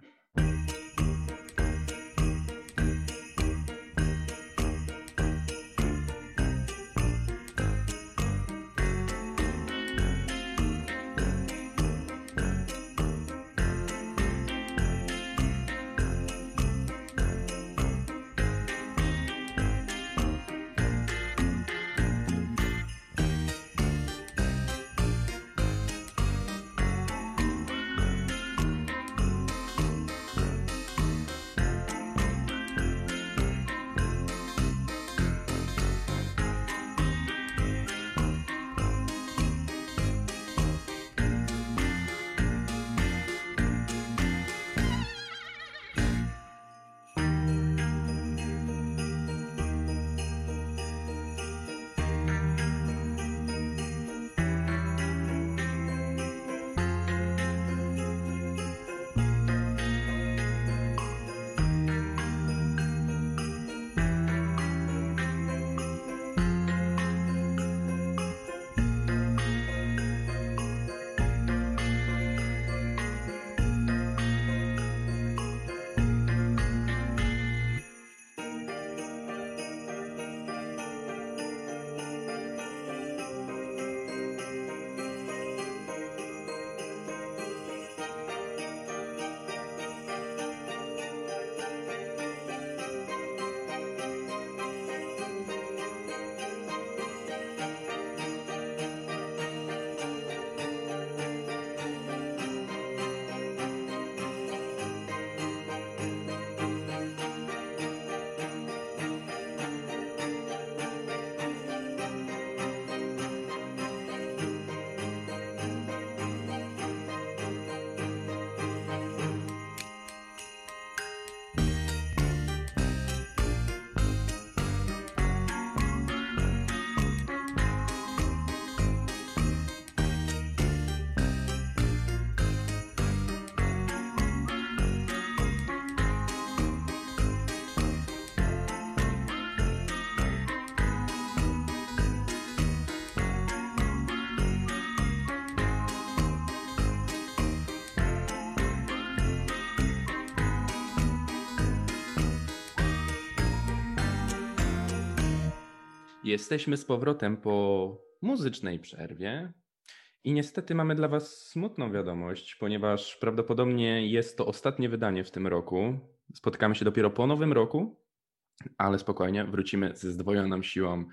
Jesteśmy z powrotem po muzycznej przerwie i niestety mamy dla Was smutną wiadomość, ponieważ prawdopodobnie jest to ostatnie wydanie w tym roku. Spotkamy się dopiero po nowym roku, ale spokojnie, wrócimy ze zdwojoną siłą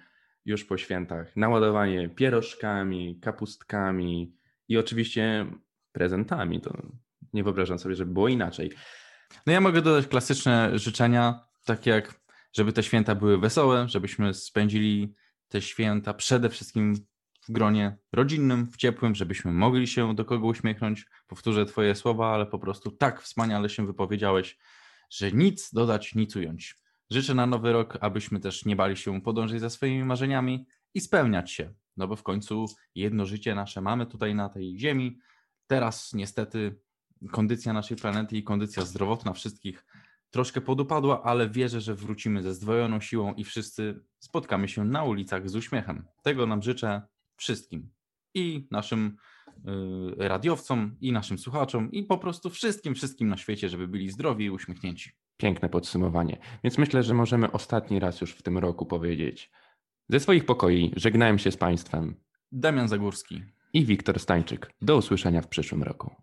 już po świętach. Naładowanie pierożkami, kapustkami i oczywiście prezentami. To nie wyobrażam sobie, żeby było inaczej. No ja mogę dodać klasyczne życzenia, takie jak żeby te święta były wesołe, żebyśmy spędzili te święta przede wszystkim w gronie rodzinnym, w ciepłym, żebyśmy mogli się do kogo uśmiechnąć. Powtórzę twoje słowa, ale po prostu tak wspaniale się wypowiedziałeś, że nic dodać, nic ująć. Życzę na nowy rok, abyśmy też nie bali się podążać za swoimi marzeniami i spełniać się, no bo w końcu jedno życie nasze mamy tutaj na tej ziemi. Teraz niestety kondycja naszej planety i kondycja zdrowotna wszystkich troszkę podupadła, ale wierzę, że wrócimy ze zdwojoną siłą i wszyscy spotkamy się na ulicach z uśmiechem. Tego nam życzę wszystkim. I naszym y, radiowcom, i naszym słuchaczom, i po prostu wszystkim, wszystkim na świecie, żeby byli zdrowi i uśmiechnięci. Piękne podsumowanie. Więc myślę, że możemy ostatni raz już w tym roku powiedzieć. Ze swoich pokoi żegnałem się z Państwem Damian Zagórski. i Wiktor Stańczyk. Do usłyszenia w przyszłym roku.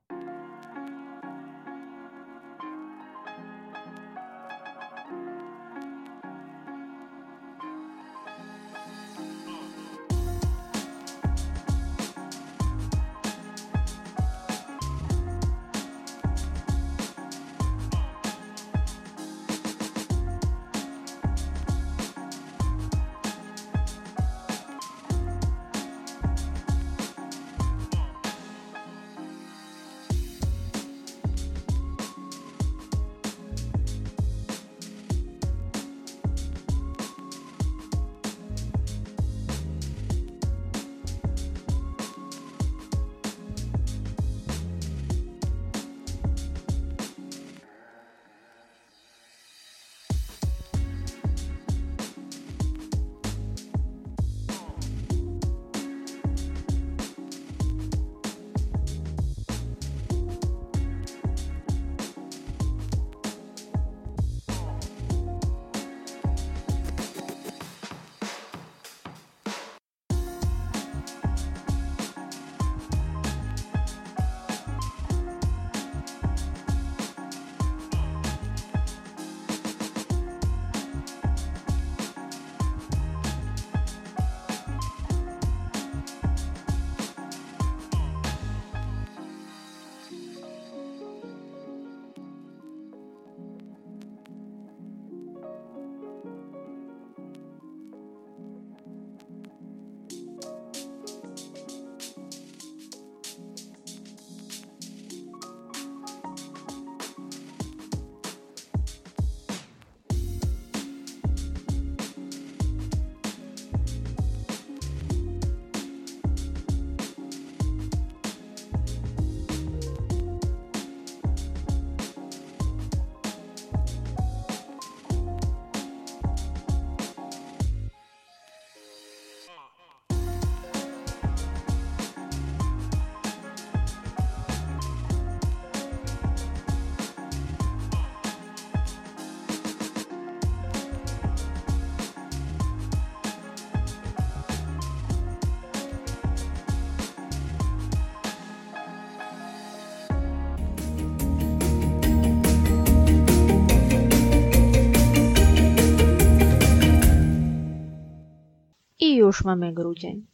Już mamy grudzień.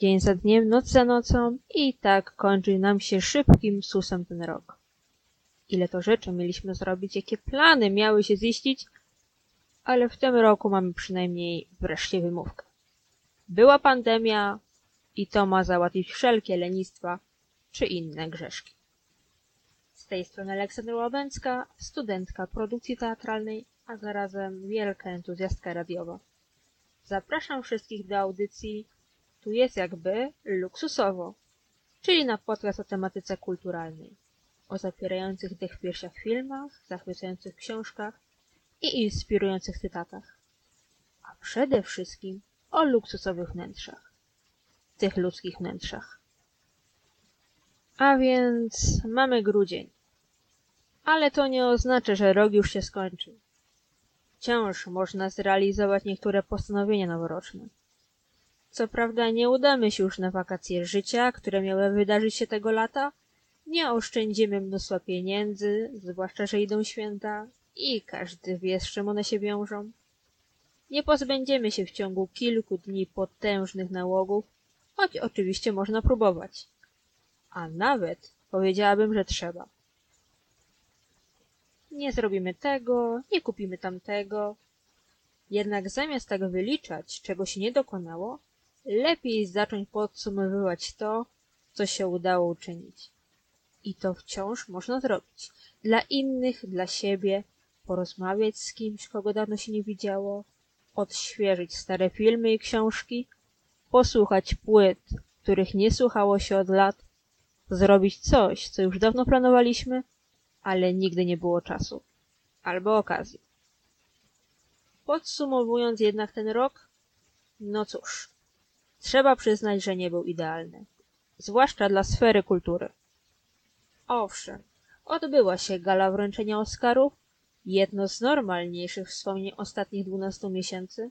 Dzień za dniem, noc za nocą i tak kończy nam się szybkim susem ten rok. Ile to rzeczy mieliśmy zrobić, jakie plany miały się ziścić, ale w tym roku mamy przynajmniej wreszcie wymówkę. Była pandemia i to ma załatwić wszelkie lenistwa czy inne grzeszki. Z tej strony Aleksandra Łabęcka, studentka produkcji teatralnej, a zarazem wielka entuzjastka radiowa. Zapraszam wszystkich do audycji Tu jest jakby luksusowo, czyli na podcast o tematyce kulturalnej, o zapierających dech w piersiach filmach, zachwycających książkach i inspirujących cytatach, a przede wszystkim o luksusowych wnętrzach, tych ludzkich wnętrzach. A więc mamy grudzień, ale to nie oznacza, że rok już się skończył wciąż można zrealizować niektóre postanowienia noworoczne. Co prawda nie udamy się już na wakacje życia, które miały wydarzyć się tego lata, nie oszczędzimy mnóstwa pieniędzy, zwłaszcza, że idą święta i każdy wie, z czym one się wiążą. Nie pozbędziemy się w ciągu kilku dni potężnych nałogów, choć oczywiście można próbować. A nawet powiedziałabym, że trzeba. Nie zrobimy tego, nie kupimy tamtego. Jednak zamiast tak wyliczać, czego się nie dokonało, lepiej zacząć podsumowywać to, co się udało uczynić. I to wciąż można zrobić. Dla innych, dla siebie, porozmawiać z kimś, kogo dawno się nie widziało, odświeżyć stare filmy i książki, posłuchać płyt, których nie słuchało się od lat, zrobić coś, co już dawno planowaliśmy, ale nigdy nie było czasu albo okazji. Podsumowując jednak ten rok, no cóż, trzeba przyznać, że nie był idealny, zwłaszcza dla sfery kultury. Owszem, odbyła się gala wręczenia Oscarów, jedno z normalniejszych wspomnień ostatnich dwunastu miesięcy,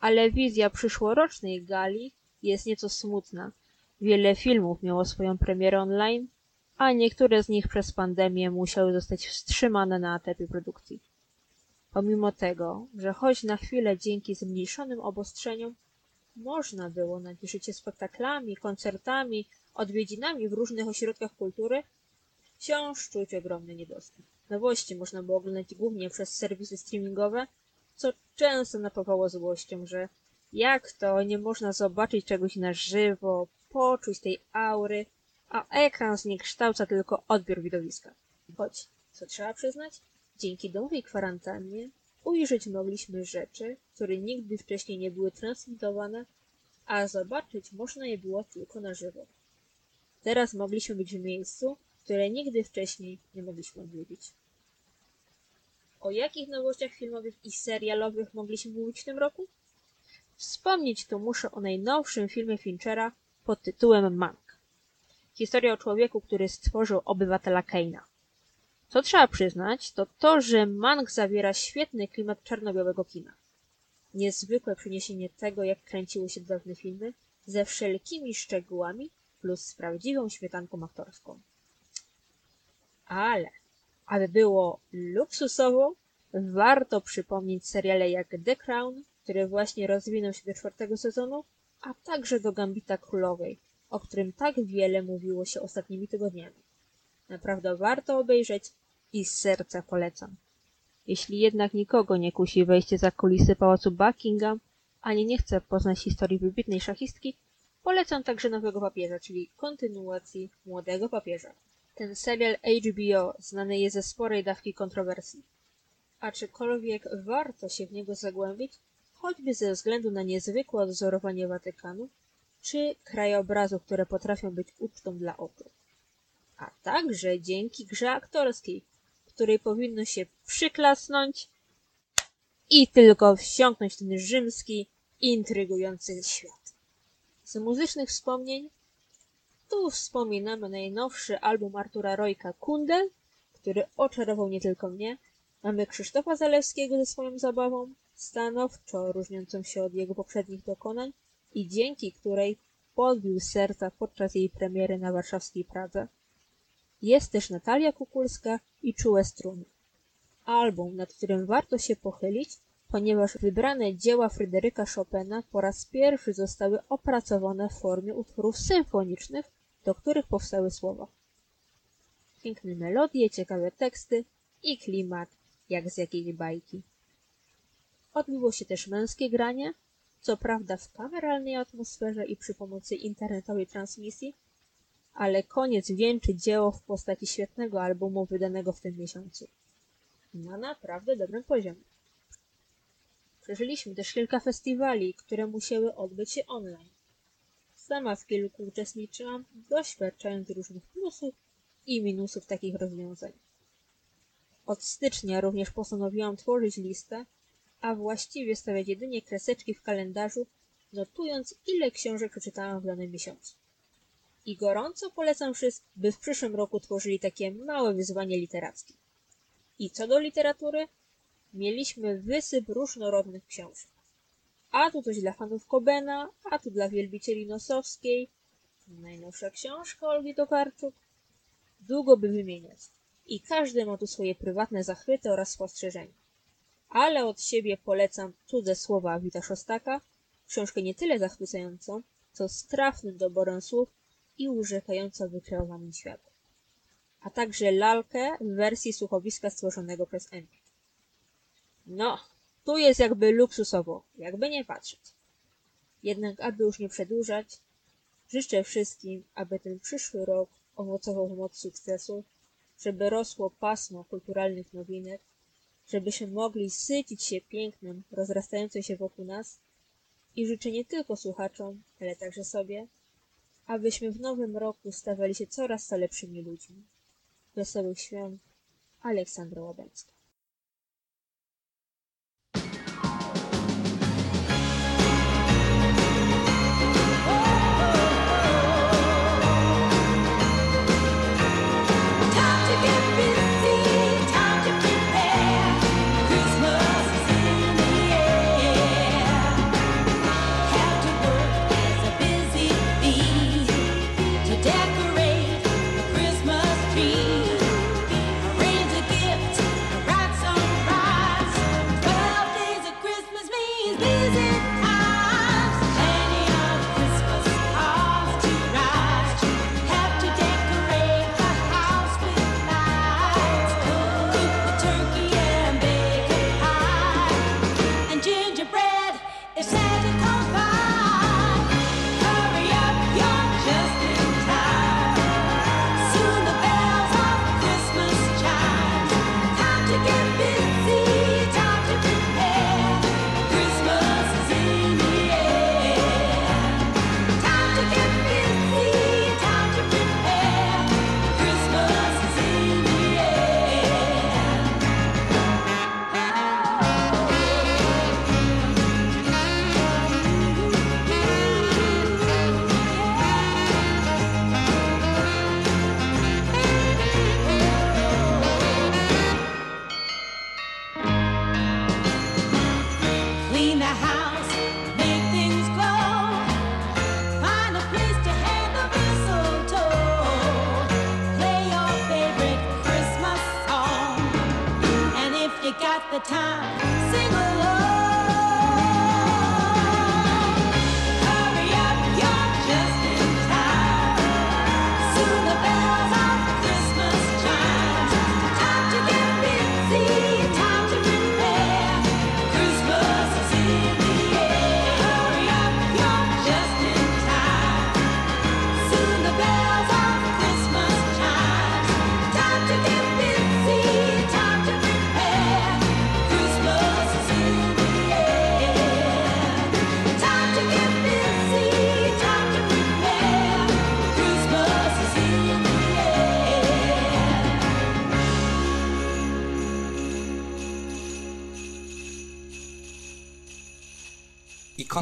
ale wizja przyszłorocznej gali jest nieco smutna. Wiele filmów miało swoją premierę online, a niektóre z nich przez pandemię musiały zostać wstrzymane na etapie produkcji. Pomimo tego, że choć na chwilę dzięki zmniejszonym obostrzeniom można było nacieszyć się spektaklami, koncertami, odwiedzinami w różnych ośrodkach kultury, wciąż czuć ogromny niedostęp. Nowości można było oglądać głównie przez serwisy streamingowe, co często napawało złością, że jak to nie można zobaczyć czegoś na żywo, poczuć tej aury, a ekran zniekształca tylko odbiór widowiska. Choć, co trzeba przyznać, dzięki domowej kwarantannie ujrzeć mogliśmy rzeczy, które nigdy wcześniej nie były transmitowane, a zobaczyć można je było tylko na żywo. Teraz mogliśmy być w miejscu, które nigdy wcześniej nie mogliśmy odwiedzić. O jakich nowościach filmowych i serialowych mogliśmy mówić w tym roku? Wspomnieć tu muszę o najnowszym filmie Finchera pod tytułem Mank. Historia o człowieku, który stworzył obywatela Keina. Co trzeba przyznać, to to, że Mank zawiera świetny klimat czarno-białego kina. Niezwykłe przeniesienie tego, jak kręciły się dawne filmy, ze wszelkimi szczegółami, plus z prawdziwą śmietanką aktorską. Ale, aby było luksusowo, warto przypomnieć seriale jak The Crown, który właśnie rozwinął się do czwartego sezonu, a także do Gambita Królowej, o którym tak wiele mówiło się ostatnimi tygodniami. Naprawdę warto obejrzeć i z serca polecam. Jeśli jednak nikogo nie kusi wejście za kulisy pałacu Buckingham, ani nie chce poznać historii wybitnej szachistki, polecam także Nowego Papieża, czyli kontynuacji Młodego Papieża. Ten serial HBO znany jest ze sporej dawki kontrowersji. Aczkolwiek warto się w niego zagłębić, choćby ze względu na niezwykłe odzorowanie Watykanu, czy krajobrazów, które potrafią być ucztą dla oczu. A także dzięki grze aktorskiej, której powinno się przyklasnąć i tylko wsiąknąć ten rzymski, intrygujący świat. Z muzycznych wspomnień tu wspominamy najnowszy album Artura Rojka Kundel, który oczarował nie tylko mnie. Mamy Krzysztofa Zalewskiego ze swoją zabawą, stanowczo różniącą się od jego poprzednich dokonań i dzięki której podbił serca podczas jej premiery na warszawskiej Pradze. Jest też Natalia Kukulska i Czułe Struny. Album, nad którym warto się pochylić, ponieważ wybrane dzieła Fryderyka Chopina po raz pierwszy zostały opracowane w formie utworów symfonicznych, do których powstały słowa. Piękne melodie, ciekawe teksty i klimat jak z jakiejś bajki. Odbyło się też męskie granie, co prawda w kameralnej atmosferze i przy pomocy internetowej transmisji, ale koniec wieńczy dzieło w postaci świetnego albumu wydanego w tym miesiącu. Na naprawdę dobrym poziomie. Przeżyliśmy też kilka festiwali, które musiały odbyć się online. Sama w kilku uczestniczyłam, doświadczając różnych plusów i minusów takich rozwiązań. Od stycznia również postanowiłam tworzyć listę, a właściwie stawiać jedynie kreseczki w kalendarzu, notując ile książek przeczytałam w danym miesiącu. I gorąco polecam wszystkim, by w przyszłym roku tworzyli takie małe wyzwanie literackie. I co do literatury, mieliśmy wysyp różnorodnych książek. A tu coś dla fanów Kobena, a tu dla wielbicieli Nosowskiej. Najnowsza książka Olgi Tokarczuk. Długo by wymieniać. I każdy ma tu swoje prywatne zachwyty oraz spostrzeżenia. Ale od siebie polecam Cudze słowa Wita Szostaka, książkę nie tyle zachwycającą, co z trafnym doborem słów i urzekająco wykreowanym światem. A także lalkę w wersji słuchowiska stworzonego przez Emmy. No, tu jest jakby luksusowo, jakby nie patrzeć. Jednak aby już nie przedłużać, życzę wszystkim, aby ten przyszły rok owocował moc sukcesu, żeby rosło pasmo kulturalnych nowinek, żebyśmy mogli sycić się pięknem rozrastającym się wokół nas i życzę nie tylko słuchaczom, ale także sobie, abyśmy w nowym roku stawali się coraz to lepszymi ludźmi. Wesołych świąt, Aleksandra Łabęcka. The time,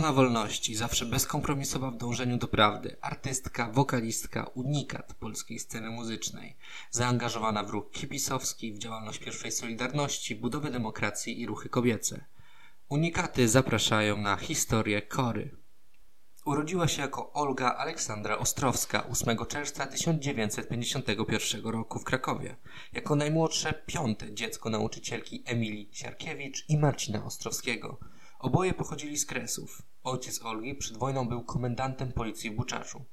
Ikona wolności, zawsze bezkompromisowa w dążeniu do prawdy, artystka, wokalistka, unikat polskiej sceny muzycznej, zaangażowana w ruch kipisowski, w działalność pierwszej Solidarności, budowę demokracji i ruchy kobiece. Unikaty zapraszają na historię Kory. Urodziła się jako Olga Aleksandra Ostrowska 8 czerwca 1951 roku w Krakowie, jako najmłodsze piąte dziecko nauczycielki Emilii Siarkiewicz i Marcina Ostrowskiego. Oboje pochodzili z Kresów. Ojciec Olgi przed wojną był komendantem policji w Buczaczu.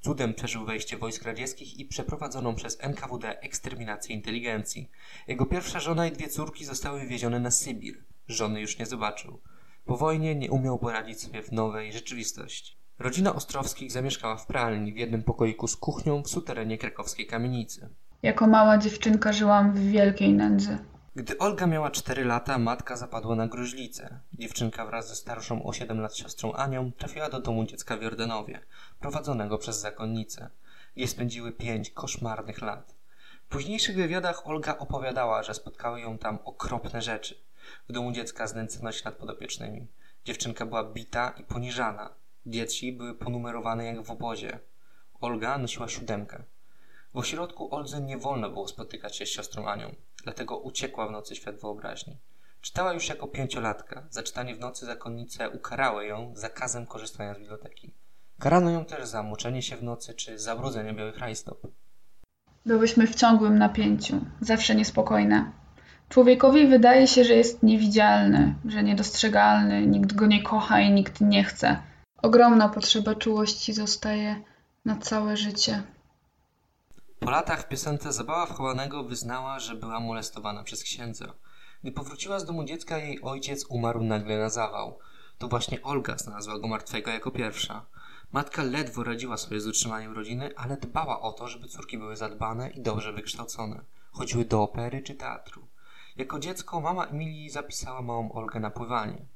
Cudem przeżył wejście wojsk radzieckich i przeprowadzoną przez NKWD eksterminację inteligencji. Jego pierwsza żona i dwie córki zostały wywiezione na Sybir. Żony już nie zobaczył. Po wojnie nie umiał poradzić sobie w nowej rzeczywistości. Rodzina Ostrowskich zamieszkała w pralni w jednym pokoiku z kuchnią w suterenie krakowskiej kamienicy. Jako mała dziewczynka żyłam w wielkiej nędzy. Gdy Olga miała 4 lata, matka zapadła na gruźlicę. Dziewczynka wraz ze starszą o 7 lat siostrą Anią trafiła do domu dziecka w Jordanowie, prowadzonego przez zakonnicę, gdzie spędziły pięć koszmarnych lat. W późniejszych wywiadach Olga opowiadała, że spotkały ją tam okropne rzeczy. W domu dziecka znęcano się nad podopiecznymi. Dziewczynka była bita i poniżana. Dzieci były ponumerowane jak w obozie. Olga nosiła siódemkę. W ośrodku Oldze nie wolno było spotykać się z siostrą Anią, dlatego uciekła w nocy świat wyobraźni. Czytała już jako pięciolatka. Za czytanie w nocy zakonnice ukarały ją zakazem korzystania z biblioteki. Karano ją też za moczenie się w nocy czy zabrudzenie białych rajstop. Byłyśmy w ciągłym napięciu, zawsze niespokojne. Człowiekowi wydaje się, że jest niewidzialny, że niedostrzegalny, nikt go nie kocha i nikt nie chce. Ogromna potrzeba czułości zostaje na całe życie. Po latach w piosence Zabawa wchowanego wyznała, że była molestowana przez księdza. Gdy powróciła z domu dziecka, jej ojciec umarł nagle na zawał. To właśnie Olga znalazła go martwego jako pierwsza. Matka ledwo radziła sobie z utrzymaniem rodziny, ale dbała o to, żeby córki były zadbane i dobrze wykształcone. Chodziły do opery czy teatru. Jako dziecko mama Emilii zapisała małą Olgę na pływanie.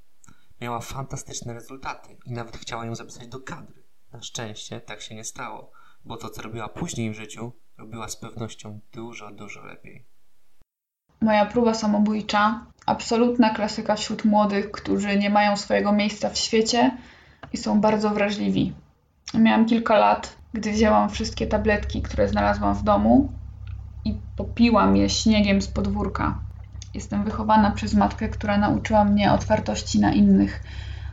Miała fantastyczne rezultaty i nawet chciała ją zapisać do kadry. Na szczęście tak się nie stało, bo to, co robiła później w życiu, robiła z pewnością dużo, dużo lepiej. Moja próba samobójcza, absolutna klasyka wśród młodych, którzy nie mają swojego miejsca w świecie i są bardzo wrażliwi. Miałam kilka lat, gdy wzięłam wszystkie tabletki, które znalazłam w domu i popiłam je śniegiem z podwórka. Jestem wychowana przez matkę, która nauczyła mnie otwartości na innych.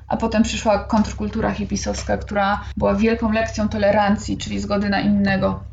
A potem przyszła kontrkultura hipisowska, która była wielką lekcją tolerancji, czyli zgody na innego.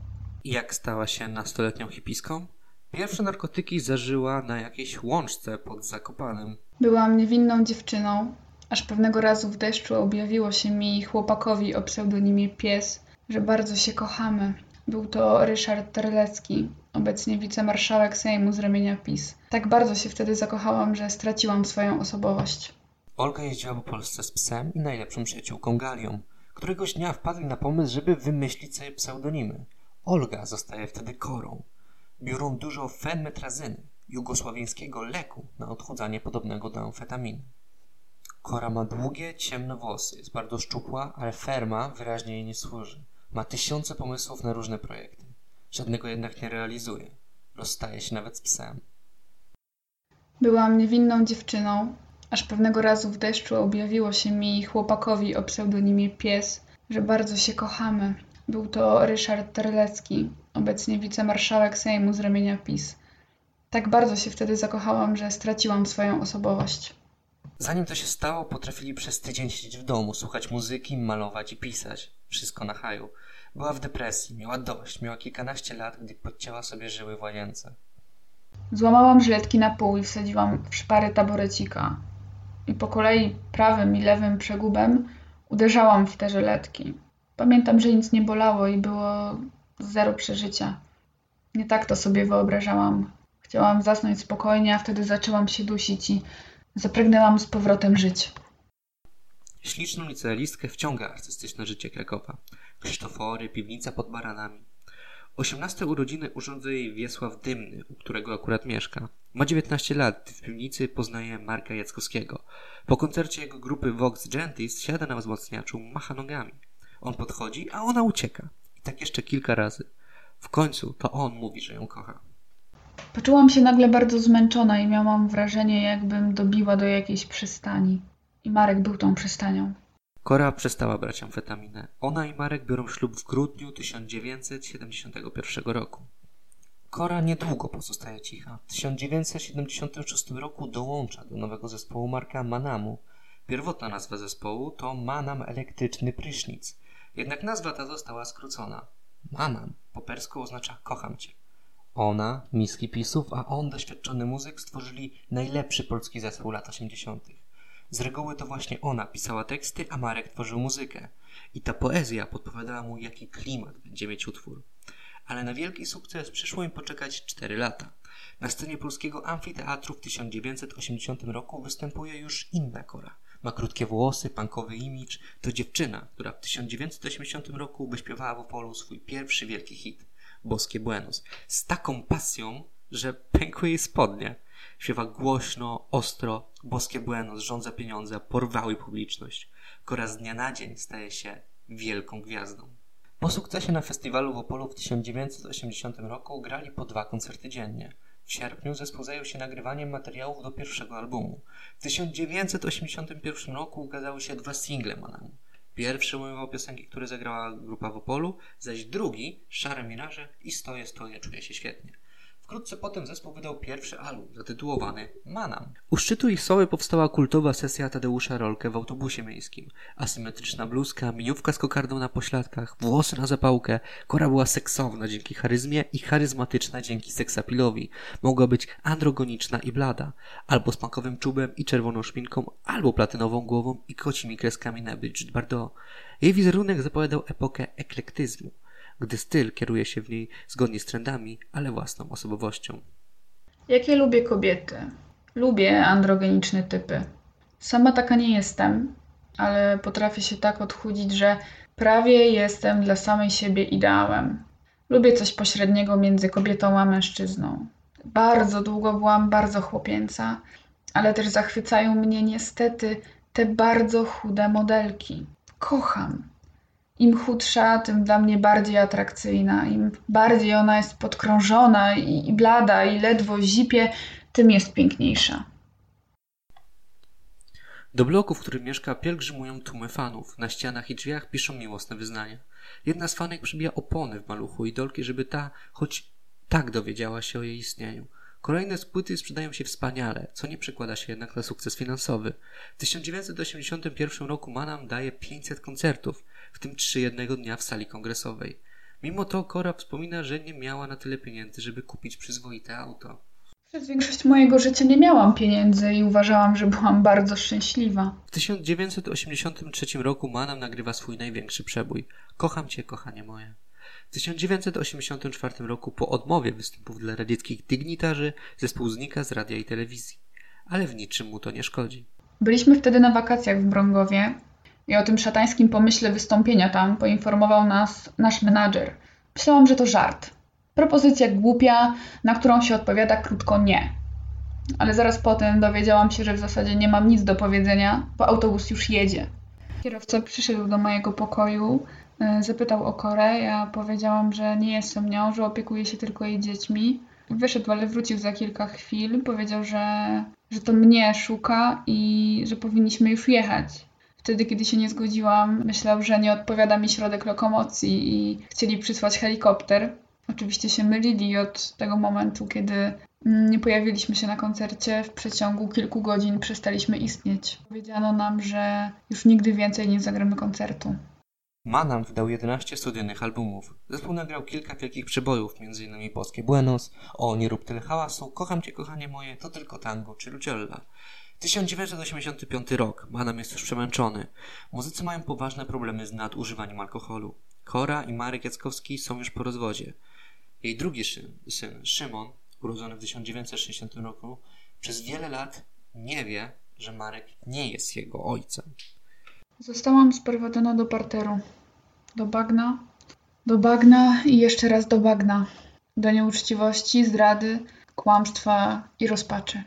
Jak stała się nastoletnią hipiską? Pierwsze narkotyki zażyła na jakiejś łączce pod Zakopanem. Byłam niewinną dziewczyną, aż pewnego razu w deszczu objawiło się mi chłopakowi o pseudonimie Pies, że bardzo się kochamy. Był to Ryszard Terlecki, obecnie wicemarszałek Sejmu z ramienia PiS. Tak bardzo się wtedy zakochałam, że straciłam swoją osobowość. Olga jeździła po Polsce z psem i najlepszą przyjaciółką Galią. Któregoś dnia wpadli na pomysł, żeby wymyślić sobie pseudonimy. Olga zostaje wtedy korą. Biorą dużo fenmetrazyny, jugosławiańskiego leku na odchudzanie podobnego do amfetaminy. Kora ma długie, ciemne włosy, jest bardzo szczupła, ale ferma wyraźnie jej nie służy. Ma tysiące pomysłów na różne projekty. Żadnego jednak nie realizuje. Rozstaje się nawet z psem. Byłam niewinną dziewczyną, aż pewnego razu w deszczu objawiło się mi chłopakowi o pseudonimie Pies, że bardzo się kochamy. Był to Ryszard Terlecki, obecnie wicemarszałek Sejmu z ramienia PiS. Tak bardzo się wtedy zakochałam, że straciłam swoją osobowość. Zanim to się stało, potrafili przez tydzień siedzieć w domu, słuchać muzyki, malować i pisać. Wszystko na haju. Była w depresji, miała dość, miała kilkanaście lat, gdy podcięła sobie żyły w łazience. Złamałam żyletki na pół i wsadziłam w szpary taborecika. I po kolei prawym i lewym przegubem uderzałam w te żyletki. Pamiętam, że nic nie bolało i było zero przeżycia. Nie tak to sobie wyobrażałam. Chciałam zasnąć spokojnie, a wtedy zaczęłam się dusić i zapragnęłam z powrotem żyć. Śliczną licealistkę wciąga artystyczne życie Krakowa. Krzysztofory, piwnica pod baranami. 18 urodziny urządza jej Wiesław Dymny, u którego akurat mieszka. Ma 19 lat, w piwnicy poznaje Marka Jackowskiego. Po koncercie jego grupy Vox Gentis siada na wzmacniaczu, macha nogami. On podchodzi, a ona ucieka. I tak jeszcze kilka razy. W końcu to on mówi, że ją kocha. Poczułam się nagle bardzo zmęczona i miałam wrażenie, jakbym dobiła do jakiejś przystani. I Marek był tą przystanią. Kora przestała brać amfetaminę. Ona i Marek biorą ślub w grudniu 1971 roku. Kora niedługo pozostaje cicha. W 1976 roku dołącza do nowego zespołu Marka Manamu. Pierwotna nazwa zespołu to Manam Elektryczny Prysznic. Jednak nazwa ta została skrócona. Manam po persku oznacza kocham cię. Ona, miski pisów, a on, doświadczony muzyk, stworzyli najlepszy polski zespół lat 80. Z reguły to właśnie ona pisała teksty, a Marek tworzył muzykę. I ta poezja podpowiadała mu, jaki klimat będzie mieć utwór. Ale na wielki sukces przyszło im poczekać 4 lata. Na scenie polskiego amfiteatru w 1980 roku występuje już inna Kora. Ma krótkie włosy, punkowy imidż. To dziewczyna, która w 1980 roku wyśpiewała w Opolu swój pierwszy wielki hit Boskie Buenos. Z taką pasją, że pękły jej spodnie. Śpiewa głośno, ostro, Boskie Buenos, rządza pieniądze, porwały publiczność. Kora z dnia na dzień staje się wielką gwiazdą. Po sukcesie na festiwalu w Opolu w 1980 roku grali po dwa koncerty dziennie. W sierpniu zespół zajął się nagrywaniem materiałów do pierwszego albumu. W 1981 roku ukazały się dwa single Manamu. Pierwszy ujmował piosenki, które zagrała grupa w Opolu, zaś drugi Szare Miraże i Stoję, stoję, czuję się świetnie. Wkrótce potem zespół wydał pierwszy album, zatytułowany Manam. U szczytu ich sławy powstała kultowa sesja Tadeusza Rolkę w autobusie miejskim. Asymetryczna bluzka, miniówka z kokardą na pośladkach, włosy na zapałkę. Kora była seksowna dzięki charyzmie i charyzmatyczna dzięki seksapilowi. Mogła być androgoniczna i blada, albo z punkowym czubem i czerwoną szminką, albo platynową głową i kocimi kreskami na Brigitte Bardot. Jej wizerunek zapowiadał epokę eklektyzmu, gdy styl kieruje się w niej zgodnie z trendami, ale własną osobowością. Jakie lubię kobiety? Lubię androgeniczne typy. Sama taka nie jestem, ale potrafię się tak odchudzić, że prawie jestem dla samej siebie ideałem. Lubię coś pośredniego między kobietą a mężczyzną. Bardzo długo byłam bardzo chłopięca, ale też zachwycają mnie niestety te bardzo chude modelki. Kocham. Im chudsza, tym dla mnie bardziej atrakcyjna. Im bardziej ona jest podkrążona i, i blada i ledwo zipie, tym jest piękniejsza. Do bloku, w którym mieszka, pielgrzymują tłumy fanów. Na ścianach i drzwiach piszą miłosne wyznania. Jedna z fanek przybija opony w maluchu idolki, żeby ta choć tak dowiedziała się o jej istnieniu. Kolejne płyty sprzedają się wspaniale, co nie przekłada się jednak na sukces finansowy. W 1981 roku Manam daje 500 koncertów, w tym trzy jednego dnia w sali kongresowej. Mimo to Cora wspomina, że nie miała na tyle pieniędzy, żeby kupić przyzwoite auto. Przez większość mojego życia nie miałam pieniędzy i uważałam, że byłam bardzo szczęśliwa. W 1983 roku Manam nagrywa swój największy przebój Kocham Cię, kochanie moje. W 1984 roku po odmowie występów dla radzieckich dygnitarzy zespół znika z radia i telewizji. Ale w niczym mu to nie szkodzi. Byliśmy wtedy na wakacjach w Brągowie i o tym szatańskim pomyśle wystąpienia tam poinformował nas nasz menadżer. Myślałam, że to żart. Propozycja głupia, na którą się odpowiada krótko nie. Ale zaraz potem dowiedziałam się, że w zasadzie nie mam nic do powiedzenia, bo autobus już jedzie. Kierowca przyszedł do mojego pokoju, y, zapytał o Korę. Ja powiedziałam, że nie jestem nią, że opiekuję się tylko jej dziećmi. Wyszedł, ale wrócił za kilka chwil. Powiedział, że, że to mnie szuka i że powinniśmy już jechać. Wtedy, kiedy się nie zgodziłam, myślał, że nie odpowiada mi środek lokomocji i chcieli przysłać helikopter. Oczywiście się mylili od tego momentu, kiedy mm, nie pojawiliśmy się na koncercie, w przeciągu kilku godzin przestaliśmy istnieć. Powiedziano nam, że już nigdy więcej nie zagramy koncertu. Manam wydał 11 studyjnych albumów. Zespół nagrał kilka wielkich przebojów, m.in. Polskie Buenos, O nie rób tyle hałasu, Kocham cię kochanie moje, To tylko tango czy Luciella. 1985 rok. Manam jest już przemęczony. Muzycy mają poważne problemy z nadużywaniem alkoholu. Kora i Marek Jackowski są już po rozwodzie. Jej drugi syn, syn Szymon, urodzony w 1960 roku, przez wiele lat nie wie, że Marek nie jest jego ojcem. Zostałam sprowadzona do parteru. Do bagna, do bagna i jeszcze raz do bagna. Do nieuczciwości, zdrady, kłamstwa i rozpaczy.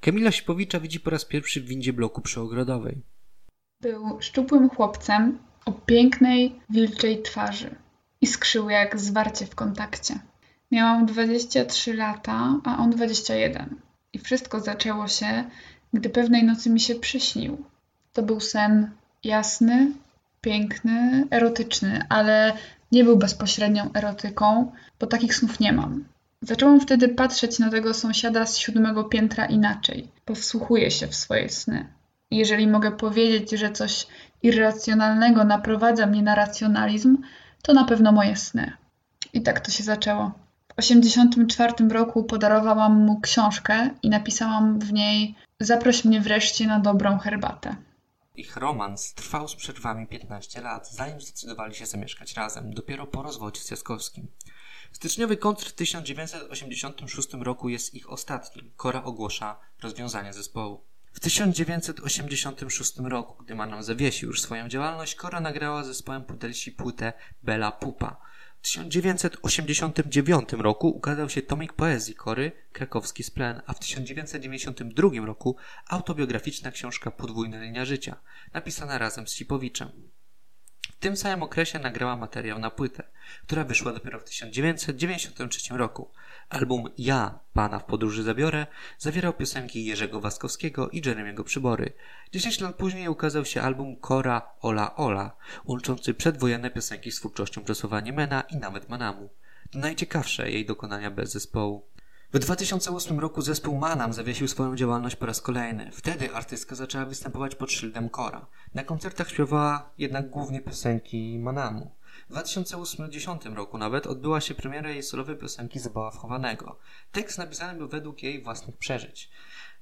Kamila Sipowicza widzi po raz pierwszy w windzie bloku przyogrodowej. Był szczupłym chłopcem o pięknej, wilczej twarzy. Iskrzył jak zwarcie w kontakcie. Miałam 23 lata, a on 21. I wszystko zaczęło się, gdy pewnej nocy mi się przyśnił. To był sen jasny, piękny, erotyczny, ale nie był bezpośrednią erotyką, bo takich snów nie mam. Zaczęłam wtedy patrzeć na tego sąsiada z siódmego piętra inaczej. Powsłuchuję się w swoje sny. Jeżeli mogę powiedzieć, że coś irracjonalnego naprowadza mnie na racjonalizm, to na pewno moje sny. I tak to się zaczęło. W 1984 roku podarowałam mu książkę i napisałam w niej: Zaproś mnie wreszcie na dobrą herbatę. Ich romans trwał z przerwami 15 lat, zanim zdecydowali się zamieszkać razem, dopiero po rozwodzie z Jaskowskim. Styczniowy koncert w 1986 roku jest ich ostatnim. Kora ogłasza rozwiązanie zespołu. W 1986 roku, gdy Manon zawiesił już swoją działalność, Kora nagrała zespołem Pudelsi płytę Bella Pupa. W 1989 roku ukazał się tomik poezji Kory Krakowski Splen, a w 1992 roku autobiograficzna książka Podwójna linia życia, napisana razem z Sipowiczem. Tym samym okresie nagrała materiał na płytę, która wyszła dopiero w 1993 roku. Album Ja, Pana w podróży zabiorę zawierał piosenki Jerzego Waskowskiego i Jeremiego Przybory. 10 lat później ukazał się album Kora Ola Ola, łączący przedwojenne piosenki z twórczością Czesława Niemena i nawet Manamu. To najciekawsze jej dokonania bez zespołu. W 2008 roku zespół Manam zawiesił swoją działalność po raz kolejny. Wtedy artystka zaczęła występować pod szyldem Kora. Na koncertach śpiewała jednak głównie piosenki Manamu. W 2008-2010 roku nawet odbyła się premiera jej solowej piosenki Zabawa wchowanego. Tekst napisany był według jej własnych przeżyć.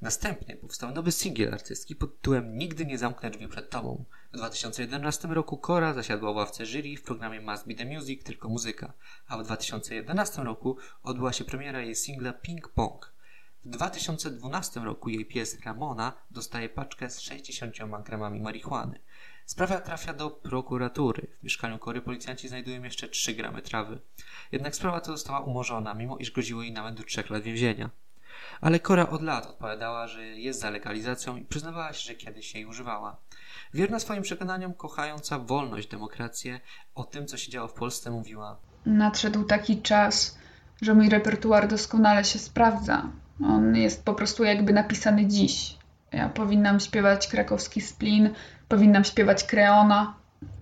Następnie powstał nowy singiel artystki pod tytułem Nigdy nie zamknę drzwi przed tobą. W 2011 roku Kora zasiadła w ławce jury w programie Must Be The Music Tylko Muzyka, a w 2011 roku odbyła się premiera jej singla Ping Pong. W 2012 roku jej pies Ramona dostaje paczkę z 60 gramami marihuany. Sprawa trafia do prokuratury. W mieszkaniu Kory policjanci znajdują jeszcze 3 gramy trawy. Jednak sprawa ta została umorzona, mimo iż groziło jej nawet do 3 lat więzienia. Ale Kora od lat odpowiadała, że jest za legalizacją i przyznawała się, że kiedyś jej używała. Wierna swoim przekonaniom, kochająca wolność, demokrację, o tym, co się działo w Polsce, mówiła Nadszedł taki czas, że mój repertuar doskonale się sprawdza. On jest po prostu jakby napisany dziś. Ja powinnam śpiewać krakowski splin, powinnam śpiewać kreona.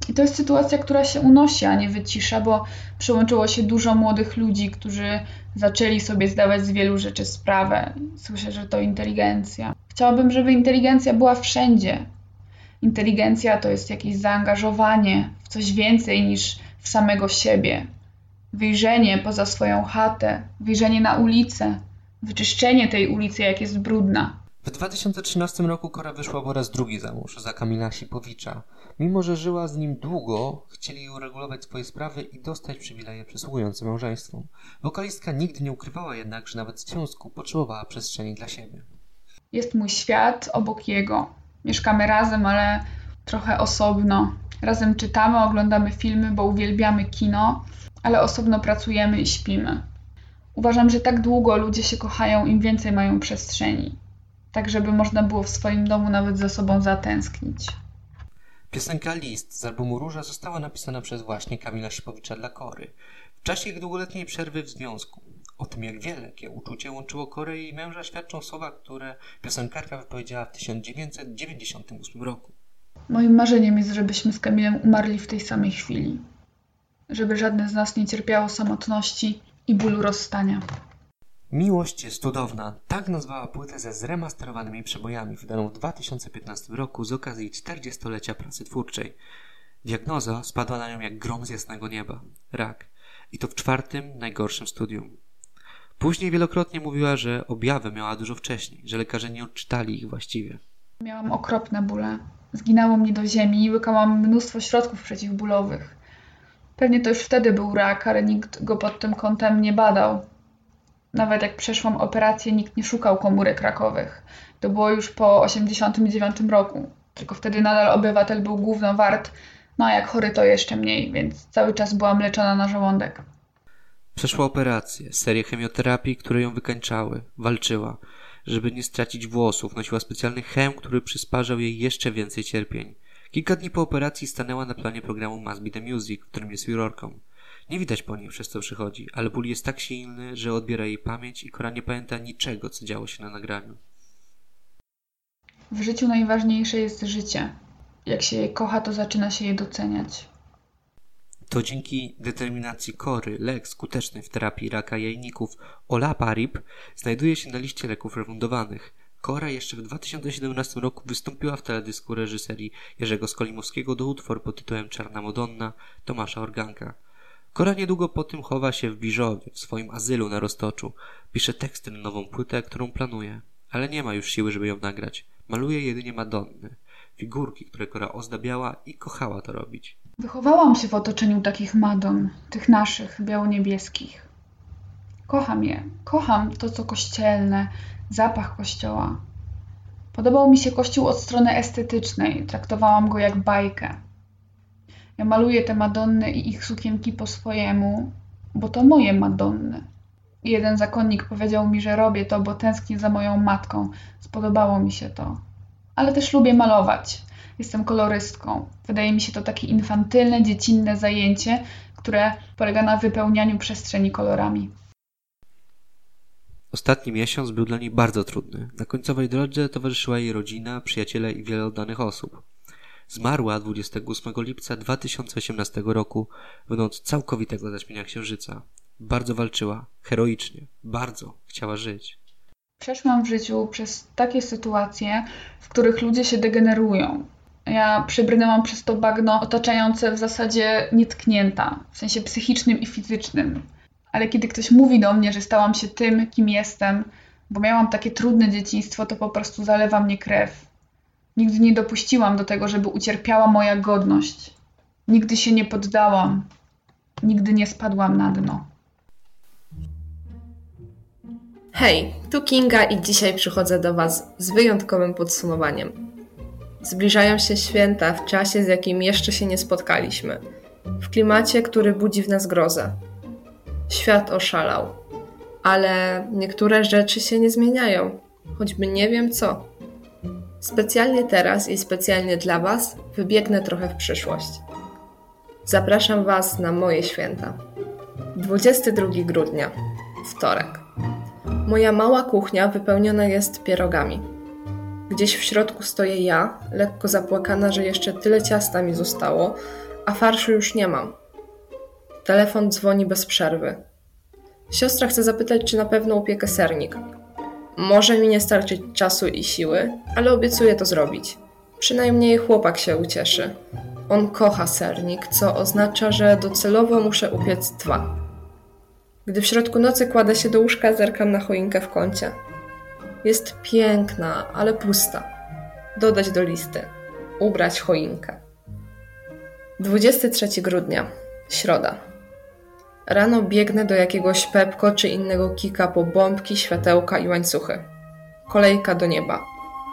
I to jest sytuacja, która się unosi, a nie wycisza, bo przyłączyło się dużo młodych ludzi, którzy zaczęli sobie zdawać z wielu rzeczy sprawę. Słyszę, że to inteligencja. Chciałabym, żeby inteligencja była wszędzie. Inteligencja to jest jakieś zaangażowanie w coś więcej niż w samego siebie. Wyjrzenie poza swoją chatę, wyjrzenie na ulicę, wyczyszczenie tej ulicy, jak jest brudna. W 2013 roku Kora wyszła po raz drugi za mąż za Kamila Sipowicza. Mimo, że żyła z nim długo, chcieli uregulować swoje sprawy i dostać przywileje przysługujące małżeństwom. Wokalistka nigdy nie ukrywała jednak, że nawet w związku potrzebowała przestrzeni dla siebie. Jest mój świat obok jego. Mieszkamy razem, ale trochę osobno. Razem czytamy, oglądamy filmy, bo uwielbiamy kino, ale osobno pracujemy i śpimy. Uważam, że tak długo ludzie się kochają, im więcej mają przestrzeni. Tak, żeby można było w swoim domu nawet ze sobą zatęsknić. Piosenka List z albumu Róża została napisana przez właśnie Kamila Sipowicza dla Kory. W czasie ich długoletniej przerwy w związku. O tym, jak wielkie uczucie łączyło Korę i męża, świadczą słowa, które piosenkarka wypowiedziała w 1998 roku. Moim marzeniem jest, żebyśmy z Kamilem umarli w tej samej chwili. Żeby żadne z nas nie cierpiało samotności i bólu rozstania. Miłość jest cudowna. Tak nazwała płytę ze zremasterowanymi przebojami, wydaną w 2015 roku z okazji 40-lecia pracy twórczej. Diagnoza spadła na nią jak grom z jasnego nieba. Rak. I to w czwartym, najgorszym studium. Później wielokrotnie mówiła, że objawy miała dużo wcześniej, że lekarze nie odczytali ich właściwie. Miałam okropne bóle. Zginało mnie do ziemi i łykałam mnóstwo środków przeciwbólowych. Pewnie to już wtedy był rak, ale nikt go pod tym kątem nie badał. Nawet jak przeszłam operację, nikt nie szukał komórek rakowych. To było już po 89 roku. Tylko wtedy nadal obywatel był gówno wart, no a jak chory to jeszcze mniej, więc cały czas byłam leczona na żołądek. Przeszła operację, serię chemioterapii, które ją wykańczały. Walczyła. Żeby nie stracić włosów, nosiła specjalny chem, który przysparzał jej jeszcze więcej cierpień. Kilka dni po operacji stanęła na planie programu Must Be The Music, w którym jest jurorką. Nie widać po niej, przez co przychodzi, ale ból jest tak silny, że odbiera jej pamięć i Kora nie pamięta niczego, co działo się na nagraniu. W życiu najważniejsze jest życie. Jak się je kocha, to zaczyna się je doceniać. To dzięki determinacji Kory lek skuteczny w terapii raka jajników Olaparib znajduje się na liście leków refundowanych. Kora jeszcze w 2017 roku wystąpiła w teledysku reżyserii Jerzego Skolimowskiego do utworu pod tytułem Czarna Madonna Tomasza Organka. Kora niedługo po tym chowa się w Biżowie, w swoim azylu na Roztoczu. Pisze teksty na nową płytę, którą planuje, ale nie ma już siły, żeby ją nagrać. Maluje jedynie Madonny, figurki, które Kora ozdabiała i kochała to robić. Wychowałam się w otoczeniu takich madon, tych naszych, biało-niebieskich. Kocham je. Kocham to, co kościelne, zapach kościoła. Podobał mi się kościół od strony estetycznej. Traktowałam go jak bajkę. Ja maluję te madonny i ich sukienki po swojemu, bo to moje madonny. Jeden zakonnik powiedział mi, że robię to, bo tęsknię za moją matką. Spodobało mi się to. Ale też lubię malować. Jestem kolorystką. Wydaje mi się to takie infantylne, dziecinne zajęcie, które polega na wypełnianiu przestrzeni kolorami. Ostatni miesiąc był dla niej bardzo trudny. Na końcowej drodze towarzyszyła jej rodzina, przyjaciele i wiele oddanych osób. Zmarła 28 lipca 2018 roku w noc całkowitego zaćmienia księżyca. Bardzo walczyła, heroicznie, bardzo chciała żyć. Przeszłam w życiu przez takie sytuacje, w których ludzie się degenerują. Ja przebrnęłam przez to bagno otaczające w zasadzie nietknięta, w sensie psychicznym i fizycznym. Ale kiedy ktoś mówi do mnie, że stałam się tym, kim jestem, bo miałam takie trudne dzieciństwo, to po prostu zalewa mnie krew. Nigdy nie dopuściłam do tego, żeby ucierpiała moja godność. Nigdy się nie poddałam. Nigdy nie spadłam na dno. Hej, tu Kinga i dzisiaj przychodzę do Was z wyjątkowym podsumowaniem. Zbliżają się święta w czasie, z jakim jeszcze się nie spotkaliśmy. W klimacie, który budzi w nas grozę. Świat oszalał, ale niektóre rzeczy się nie zmieniają, choćby nie wiem co. Specjalnie teraz i specjalnie dla Was wybiegnę trochę w przyszłość. Zapraszam Was na moje święta. 22 grudnia, wtorek. Moja mała kuchnia wypełniona jest pierogami. Gdzieś w środku stoję ja, lekko zapłakana, że jeszcze tyle ciasta mi zostało, a farszu już nie mam. Telefon dzwoni bez przerwy. Siostra chce zapytać, czy na pewno upiekę sernik. Może mi nie starczyć czasu i siły, ale obiecuję to zrobić. Przynajmniej chłopak się ucieszy. On kocha sernik, co oznacza, że docelowo muszę upiec dwa. Gdy w środku nocy kładę się do łóżka, zerkam na choinkę w kącie. Jest piękna, ale pusta. Dodać do listy. Ubrać choinkę. 23 grudnia, środa. Rano biegnę do jakiegoś Pepko czy innego kika po bombki, światełka i łańcuchy. Kolejka do nieba.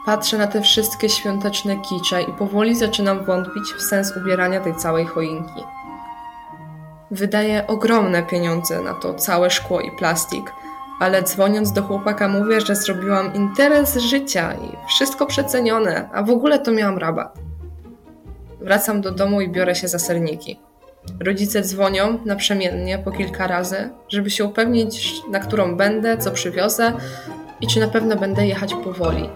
Patrzę na te wszystkie świąteczne kicze i powoli zaczynam wątpić w sens ubierania tej całej choinki. Wydaję ogromne pieniądze na to całe szkło i plastik, ale dzwoniąc do chłopaka mówię, że zrobiłam interes życia i wszystko przecenione, a w ogóle to miałam rabat. Wracam do domu i biorę się za serniki. Rodzice dzwonią naprzemiennie po kilka razy, żeby się upewnić, na którą będę, co przywiozę i czy na pewno będę jechać powoli.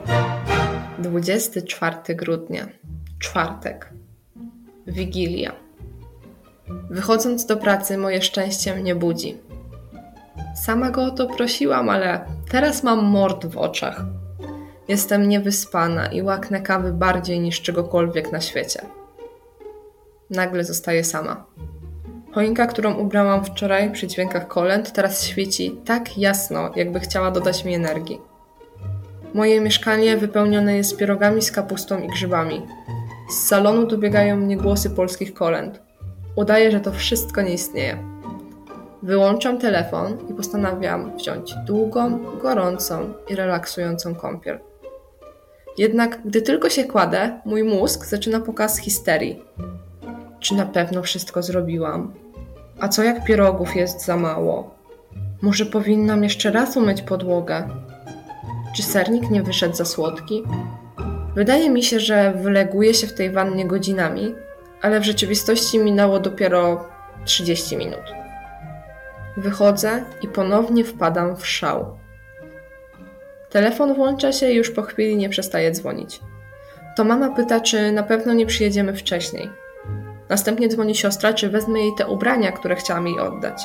24 grudnia, czwartek, Wigilia. Wychodząc do pracy, moje szczęście mnie budzi. Sama go o to prosiłam, ale teraz mam mord w oczach. Jestem niewyspana i łaknę kawy bardziej niż czegokolwiek na świecie. Nagle zostaję sama. Choinka, którą ubrałam wczoraj przy dźwiękach kolęd, teraz świeci tak jasno, jakby chciała dodać mi energii. Moje mieszkanie wypełnione jest pierogami z kapustą i grzybami. Z salonu dobiegają mnie głosy polskich kolęd. Udaję, że to wszystko nie istnieje. Wyłączam telefon i postanawiam wziąć długą, gorącą i relaksującą kąpiel. Jednak gdy tylko się kładę, mój mózg zaczyna pokaz histerii. Czy na pewno wszystko zrobiłam? A co jak pierogów jest za mało? Może powinnam jeszcze raz umyć podłogę? Czy sernik nie wyszedł za słodki? Wydaje mi się, że wyleguję się w tej wannie godzinami, ale w rzeczywistości minęło dopiero 30 minut. Wychodzę i ponownie wpadam w szał. Telefon włącza się i już po chwili nie przestaje dzwonić. To mama pyta, czy na pewno nie przyjedziemy wcześniej. Następnie dzwoni siostra, czy wezmę jej te ubrania, które chciałam jej oddać.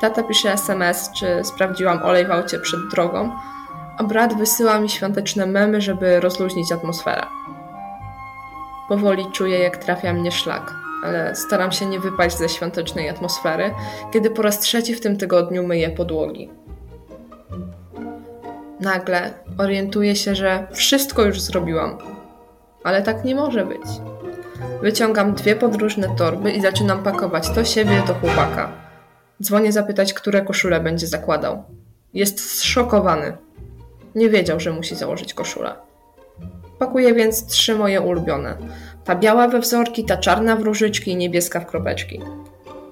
Tata pisze SMS, czy sprawdziłam olej w aucie przed drogą, a brat wysyła mi świąteczne memy, żeby rozluźnić atmosferę. Powoli czuję, jak trafia mnie szlak, ale staram się nie wypaść ze świątecznej atmosfery, kiedy po raz trzeci w tym tygodniu myję podłogi. Nagle orientuję się, że wszystko już zrobiłam, ale tak nie może być. Wyciągam dwie podróżne torby i zaczynam pakować to siebie, to chłopaka. Dzwonię zapytać, które koszule będzie zakładał. Jest zszokowany. Nie wiedział, że musi założyć koszulę. Pakuję więc trzy moje ulubione. Ta biała we wzorki, ta czarna w różyczki i niebieska w kropeczki.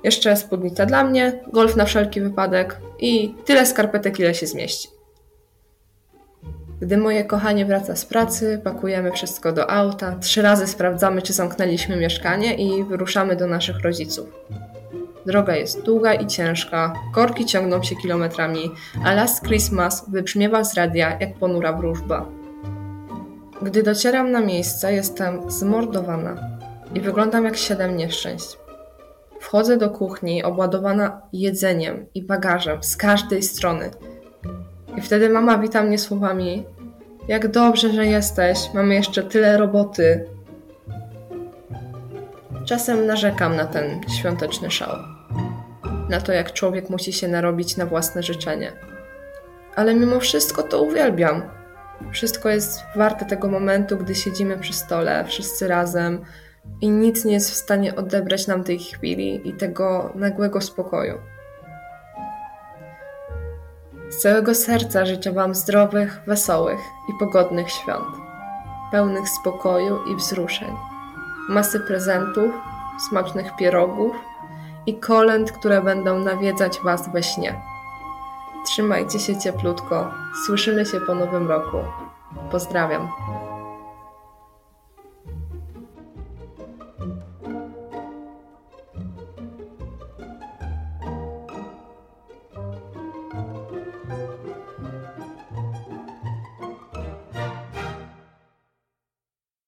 Jeszcze spódnica dla mnie, golf na wszelki wypadek i tyle skarpetek, ile się zmieści. Gdy moje kochanie wraca z pracy, pakujemy wszystko do auta, trzy razy sprawdzamy, czy zamknęliśmy mieszkanie i wyruszamy do naszych rodziców. Droga jest długa i ciężka, korki ciągną się kilometrami, a Last Christmas wybrzmiewa z radia jak ponura wróżba. Gdy docieram na miejsce, jestem zmordowana i wyglądam jak siedem nieszczęść. Wchodzę do kuchni obładowana jedzeniem i bagażem z każdej strony. I wtedy mama wita mnie słowami: Jak dobrze, że jesteś, mamy jeszcze tyle roboty. Czasem narzekam na ten świąteczny szał. Na to, jak człowiek musi się narobić na własne życzenie. Ale mimo wszystko to uwielbiam. Wszystko jest warte tego momentu, gdy siedzimy przy stole, wszyscy razem i nic nie jest w stanie odebrać nam tej chwili i tego nagłego spokoju. Całego serca życzę Wam zdrowych, wesołych i pogodnych świąt, pełnych spokoju i wzruszeń, masy prezentów, smacznych pierogów i kolęd, które będą nawiedzać Was we śnie. Trzymajcie się cieplutko. Słyszymy się po nowym roku. Pozdrawiam.